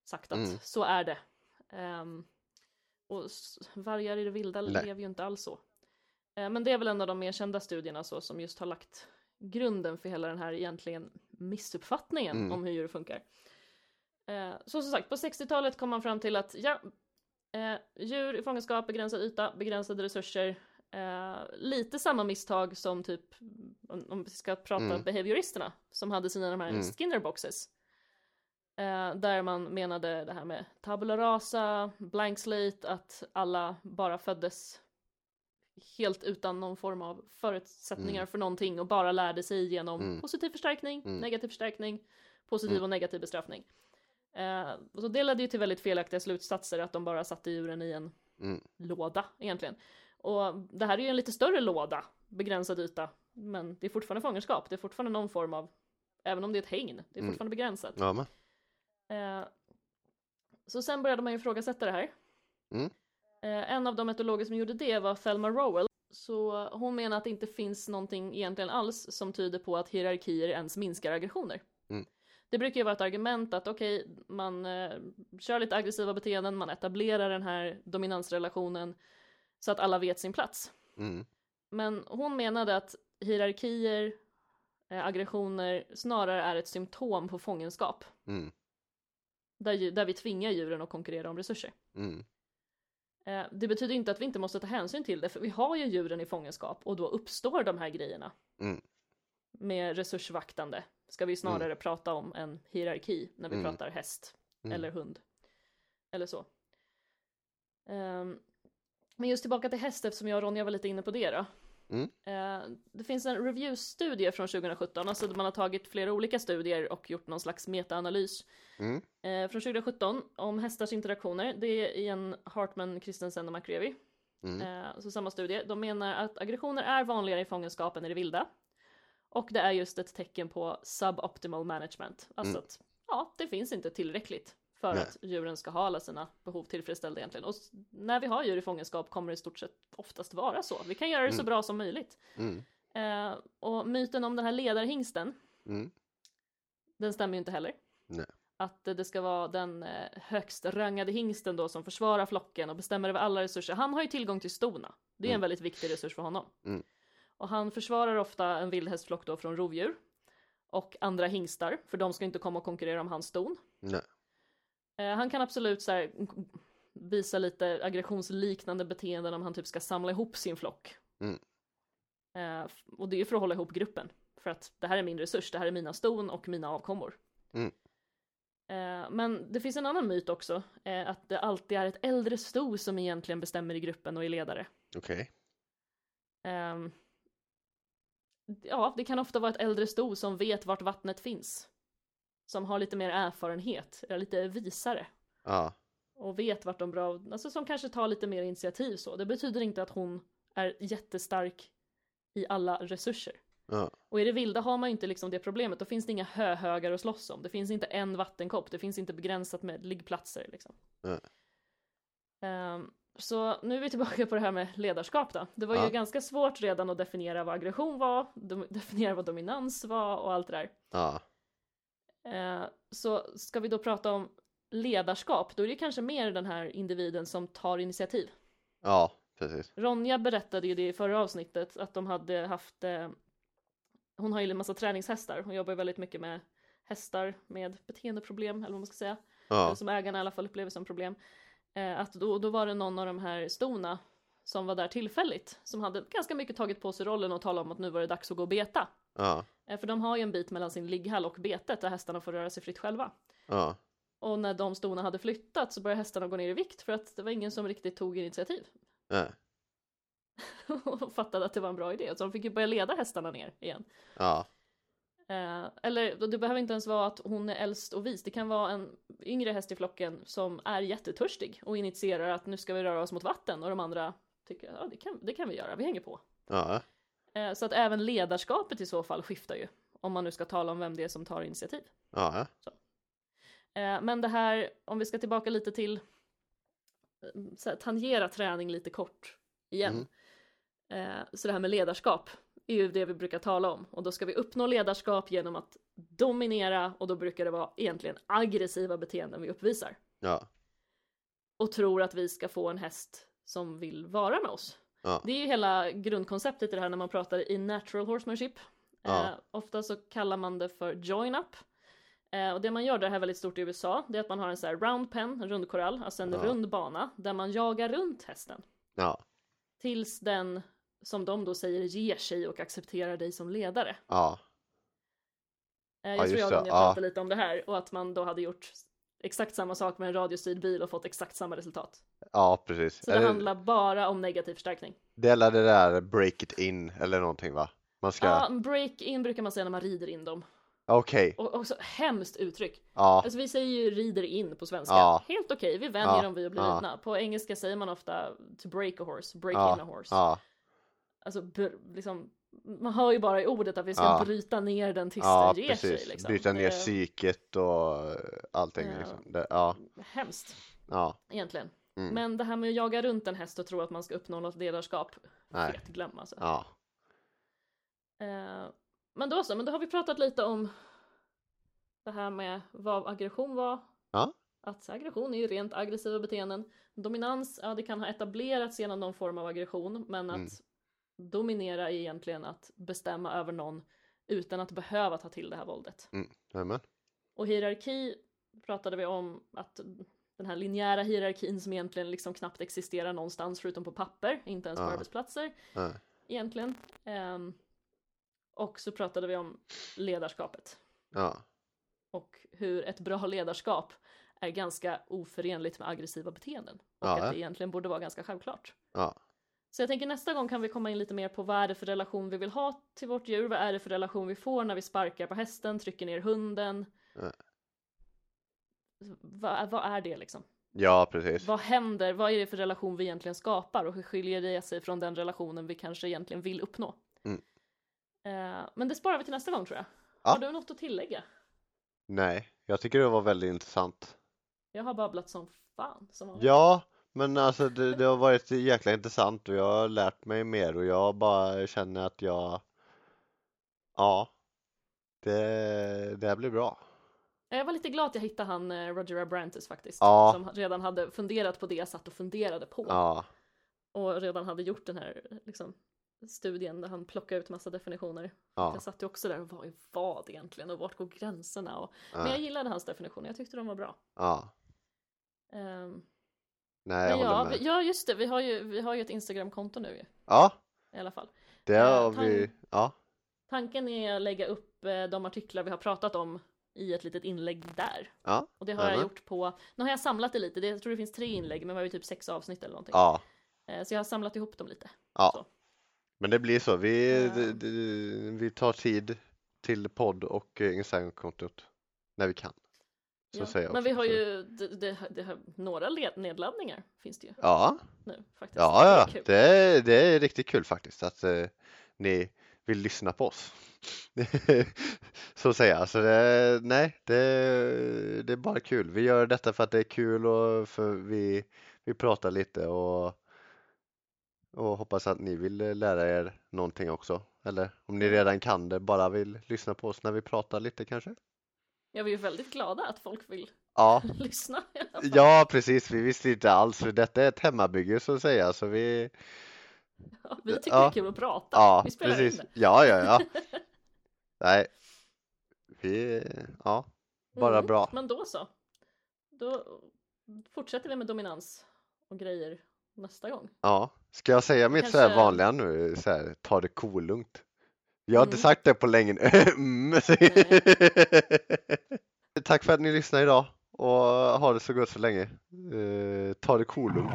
B: sagt att
A: Mm.
B: så är det. Ehm, och vargar i det vilda
A: Nej.
B: lever ju inte alls så. Eh, Men det är väl en av de mer kända studierna så, som just har lagt grunden för hela den här egentligen missuppfattningen
A: Mm.
B: om hur djur funkar. Eh, Så som sagt, på 60-talet kom man fram till att ja, eh, djur i fångenskap, begränsad yta, begränsade resurser. Eh, lite samma misstag som typ, om, vi ska prata
A: Mm.
B: behavioristerna, som hade sina de här
A: Mm.
B: Skinner boxes. Eh, där man menade det här med tabula rasa, blank slate, att alla bara föddes helt utan någon form av förutsättningar
A: Mm.
B: för någonting och bara lärde sig genom
A: Mm.
B: positiv förstärkning,
A: Mm.
B: negativ förstärkning, positiv
A: Mm.
B: och negativ bestraffning. Och så det ledde ju till väldigt felaktiga slutsatser att de bara satte djuren i en
A: Mm.
B: låda egentligen. Och det här är ju en lite större låda, begränsad yta, men det är fortfarande fångenskap, det är fortfarande någon form av, även om det är ett hägn, det är
A: Mm.
B: fortfarande begränsat.
A: Ja, men.
B: Eh, så sen började man ju ifrågasätta det här.
A: Mm.
B: Eh, en av de etologer som gjorde det var Thelma Rowell. Så hon menar att det inte finns någonting egentligen alls som tyder på att hierarkier ens minskar aggressioner.
A: Mm.
B: Det brukar ju vara ett argument att okej, man eh, kör lite aggressiva beteenden, man etablerar den här dominansrelationen så att alla vet sin plats.
A: Mm.
B: Men hon menade att hierarkier, eh, aggressioner snarare är ett symptom på fångenskap.
A: Mm.
B: Där, där vi tvingar djuren att konkurrera om resurser.
A: Mm.
B: Eh, det betyder inte att vi inte måste ta hänsyn till det, för vi har ju djuren i fångenskap och då uppstår de här grejerna.
A: Mm.
B: Med resursvaktande ska vi snarare prata om en hierarki när vi
A: Mm.
B: pratar häst
A: Mm.
B: eller hund. Eller så. Ehm, men just tillbaka till häst eftersom jag och Ronja var lite inne på det då.
A: Mm.
B: Eh, det finns en review-studie från 2017, alltså man har tagit flera olika studier och gjort någon slags metaanalys
A: Mm.
B: eh, från 2017 om hästars interaktioner. Det är i en Hartman, Christensen och McCreevy.
A: Mm.
B: Eh, så samma studie. De menar att aggressioner är vanligare i fångenskap än i det vilda. Och det är just ett tecken på suboptimal management. Alltså
A: Mm.
B: att ja, det finns inte tillräckligt för
A: Nej.
B: att djuren ska ha alla sina behov tillfredsställda egentligen. Och när vi har djur i fångenskap kommer det i stort sett oftast vara så. Vi kan göra det så
A: Mm.
B: bra som möjligt.
A: Mm.
B: Eh, och myten om den här ledarhingsten,
A: Mm.
B: den stämmer ju inte heller.
A: Nej.
B: Att det ska vara den eh, högst rangade hingsten då som försvarar flocken och bestämmer över alla resurser. Han har ju tillgång till stona. Det är en
A: Mm.
B: väldigt viktig resurs för honom.
A: Mm.
B: Och han försvarar ofta en vildhästflock då från rovdjur. Och andra hingstar, för de ska inte komma och konkurrera om hans ston.
A: Nej.
B: Eh, han kan absolut så här, visa lite aggressionsliknande beteenden om han typ ska samla ihop sin flock.
A: Mm.
B: Eh, och det är för att hålla ihop gruppen. För att det här är min resurs, det här är mina ston och mina avkommor.
A: Mm.
B: Eh, men det finns en annan myt också, att det alltid är ett äldre sto som egentligen bestämmer i gruppen och är ledare.
A: Okej.
B: Ehm, ja, det kan ofta vara ett äldre sto som vet vart vattnet finns. Som har lite mer erfarenhet, är lite visare.
A: Ja.
B: Och vet vart de bra, alltså som kanske tar lite mer initiativ så. Det betyder inte att hon är jättestark i alla resurser.
A: Ja.
B: Och i det vilda har man ju inte liksom det problemet, då finns det inga höhögar att slåss om. Det finns inte en vattenkopp, det finns inte begränsat med liggplatser liksom.
A: Nej.
B: Ehm, så nu är vi tillbaka på det här med ledarskap då. Det var
A: Ja.
B: ju ganska svårt redan att definiera vad aggression var, definiera vad dominans var och allt det där.
A: Ja.
B: Eh, så ska vi då prata om ledarskap, då är det kanske mer den här individen som tar initiativ.
A: Ja, precis.
B: Ronja berättade ju det i förra avsnittet att de hade haft eh, Hon har ju en massa träningshästar, hon jobbar ju väldigt mycket med hästar med beteendeproblem eller vad man ska säga.
A: Ja.
B: Som ägarna i alla fall upplever som problem. Eh, att då, då var det någon av de här stona som var där tillfälligt som hade ganska mycket tagit på sig rollen och talat om att nu var det dags att gå och beta.
A: Ja.
B: Eh, för de har ju en bit mellan sin ligghall och betet där hästarna får röra sig fritt själva.
A: Ja.
B: Och när de stona hade flyttat så började hästarna gå ner i vikt för att det var ingen som riktigt tog initiativ.
A: Nej. [laughs]
B: och fattade att det var en bra idé. Så de fick ju börja leda hästarna ner igen.
A: Ja.
B: Eh, eller det behöver inte ens vara att hon är äldst och vis. Det kan vara en yngre häst i flocken som är jättetörstig och initierar att nu ska vi röra oss mot vatten och de andra tycker ja det kan, det kan vi göra, vi hänger på.
A: Ja.
B: Eh, så att även ledarskapet i så fall skiftar ju. Om man nu ska tala om vem det är som tar initiativ.
A: Ja.
B: Eh, men det här, om vi ska tillbaka lite till eh, så här, tangera träning lite kort igen. Eh, så det här med ledarskap är ju det vi brukar tala om och då ska vi uppnå ledarskap genom att dominera och då brukar det vara egentligen aggressiva beteenden vi uppvisar
A: Ja.
B: och tror att vi ska få en häst som vill vara med oss.
A: Ja.
B: Det är ju hela grundkonceptet i det här när man pratar i natural horsemanship.
A: Ja.
B: Eh, ofta så kallar man det för join up. Eh, och det man gör, det här är väldigt stort i USA, det är att man har en så här round pen, en rundkorall, alltså en
A: Ja.
B: rund bana där man jagar runt hästen.
A: Ja.
B: Tills den, som de då säger, ger sig och accepterar dig som ledare.
A: Ja.
B: Eh,
A: Ja,
B: jag tror jag
A: det,
B: och Ronja
A: ja.
B: pratade lite om det här och att man då hade gjort exakt samma sak med en radiostyrd bil och fått exakt samma resultat.
A: Ja, precis.
B: Så det
A: Eller-
B: handlar bara om negativ förstärkning.
A: Det är det där break it in eller någonting va? Man ska,
B: Ja, break-in brukar man säga när man rider in dem.
A: okej,
B: Och också hemskt uttryck.
A: ja,
B: Alltså vi säger ju rider in på svenska.
A: Ja.
B: Helt okej, vi vänjer
A: Ja.
B: dem vid att bli
A: Ja.
B: ridna. På engelska säger man ofta to break a horse, break in a horse. Alltså liksom, man hör ju bara i ordet att vi ska
A: Ja.
B: bryta ner den tills
A: ja,
B: den ger
A: precis.
B: sig. Liksom.
A: Bryta ner
B: Det
A: psyket och eh, allting
B: Ja.
A: liksom. Det, ja,
B: hemskt
A: ja,
B: egentligen.
A: Mm.
B: Men det här med att jaga runt en häst och tro att man ska uppnå något ledarskap,
A: nej,
B: fet glöm alltså.
A: ja,
B: Eh, men då så, men då har vi pratat lite om det här med vad aggression var.
A: Ja.
B: Att aggression är ju rent aggressiva beteenden. Dominans, ja det kan ha etablerats genom någon form av aggression, men att
A: Mm.
B: Dominera är egentligen att bestämma över någon utan att behöva ta till det här våldet.
A: mm,
B: Och hierarki pratade vi om att den här linjära hierarkin som egentligen liksom knappt existerar någonstans förutom på papper, inte ens på
A: Ja.
B: arbetsplatser
A: nej,
B: egentligen. Ehm, och så pratade vi om ledarskapet
A: ja,
B: och hur ett bra ledarskap är ganska oförenligt med aggressiva beteenden. Och
A: Ja,
B: att det egentligen borde vara ganska självklart.
A: ja,
B: Så jag tänker nästa gång kan vi komma in lite mer på vad är det för relation vi vill ha till vårt djur? Vad är det för relation vi får när vi sparkar på hästen, trycker ner hunden?
A: Ja.
B: Vad, vad är det liksom?
A: ja, precis,
B: Vad händer? Vad är det för relation vi egentligen skapar och hur skiljer det sig från den relationen vi kanske egentligen vill uppnå?
A: Mm.
B: Eh, men det sparar vi till nästa gång tror jag.
A: Ja.
B: Har du något att tillägga?
A: nej, jag tycker det var väldigt intressant.
B: Jag har babblat som fan. Som.
A: Ja, men alltså det, det har varit jäkla intressant och jag har lärt mig mer och jag bara känner att jag, ja, det, det här blir bra.
B: Jag var lite glad att jag hittade han eh, Roger Abrantes faktiskt.
A: Ja.
B: Som redan hade funderat på det jag satt och funderade på.
A: Ja,
B: Och redan hade gjort den här liksom, studien där han plockade ut massa definitioner.
A: ja,
B: Jag satt ju också där och vad är vad egentligen och vart går gränserna? Och... Men jag
A: ja,
B: gillade hans definitioner, jag tyckte de var bra.
A: ja. Nej, jag
B: ja,
A: med.
B: ja, just det, vi har ju, vi har ju ett Instagramkonto nu ju,
A: Ja,
B: i alla fall.
A: det
B: Eh,
A: har
B: tan-
A: vi, ja,
B: Tanken är att lägga upp eh, de artiklar vi har pratat om i ett litet inlägg där.
A: ja,
B: Och det har jag gjort på, nu har jag samlat det lite, det, jag tror det finns tre inlägg men vi har ju typ sex avsnitt eller någonting.
A: ja,
B: Eh, Så jag har samlat ihop dem lite.
A: ja,
B: Så.
A: Men det blir så. Vi,
B: Ja.
A: det, det, vi tar tid till podd och eh, Instagram-kontot när vi kan. Så
B: Ja.
A: säger jag
B: Men vi har ju det, det, det har, några led, nedladdningar finns det ju
A: Ja,
B: nu faktiskt.
A: ja,
B: Det är.
A: Det, är, det är riktigt kul faktiskt att eh, ni vill lyssna på oss. [laughs] Så säger jag. Så det, nej, det, det är bara kul. Vi gör detta för att det är kul och för vi, vi pratar lite och, och hoppas att ni vill lära er någonting också. Eller om ni redan kan det, bara vill lyssna på oss när vi pratar lite kanske.
B: Ja, vi är väldigt glada att folk vill
A: Ja, [laughs]
B: lyssna.
A: ja precis. Vi visste inte alls. för Detta är ett hemmabygge så att säga. Så vi,
B: Ja, vi tycker
A: Ja.
B: det är kul att prata.
A: ja,
B: vi spelar
A: precis.
B: in det.
A: Ja, ja, ja. [laughs] Nej, vi, ja, bara
B: Mm,
A: bra.
B: Men då så. Då fortsätter vi med dominans och grejer nästa gång.
A: Ja, ska jag säga mitt så här
B: Kanske-
A: vanliga nu, så här, ta det kolugnt? Jag har inte
B: Mm.
A: sagt det på länge nu. [laughs] Mm. Tack för att ni lyssnade idag och ha det så gott så länge. Eh, ta det kolugnt.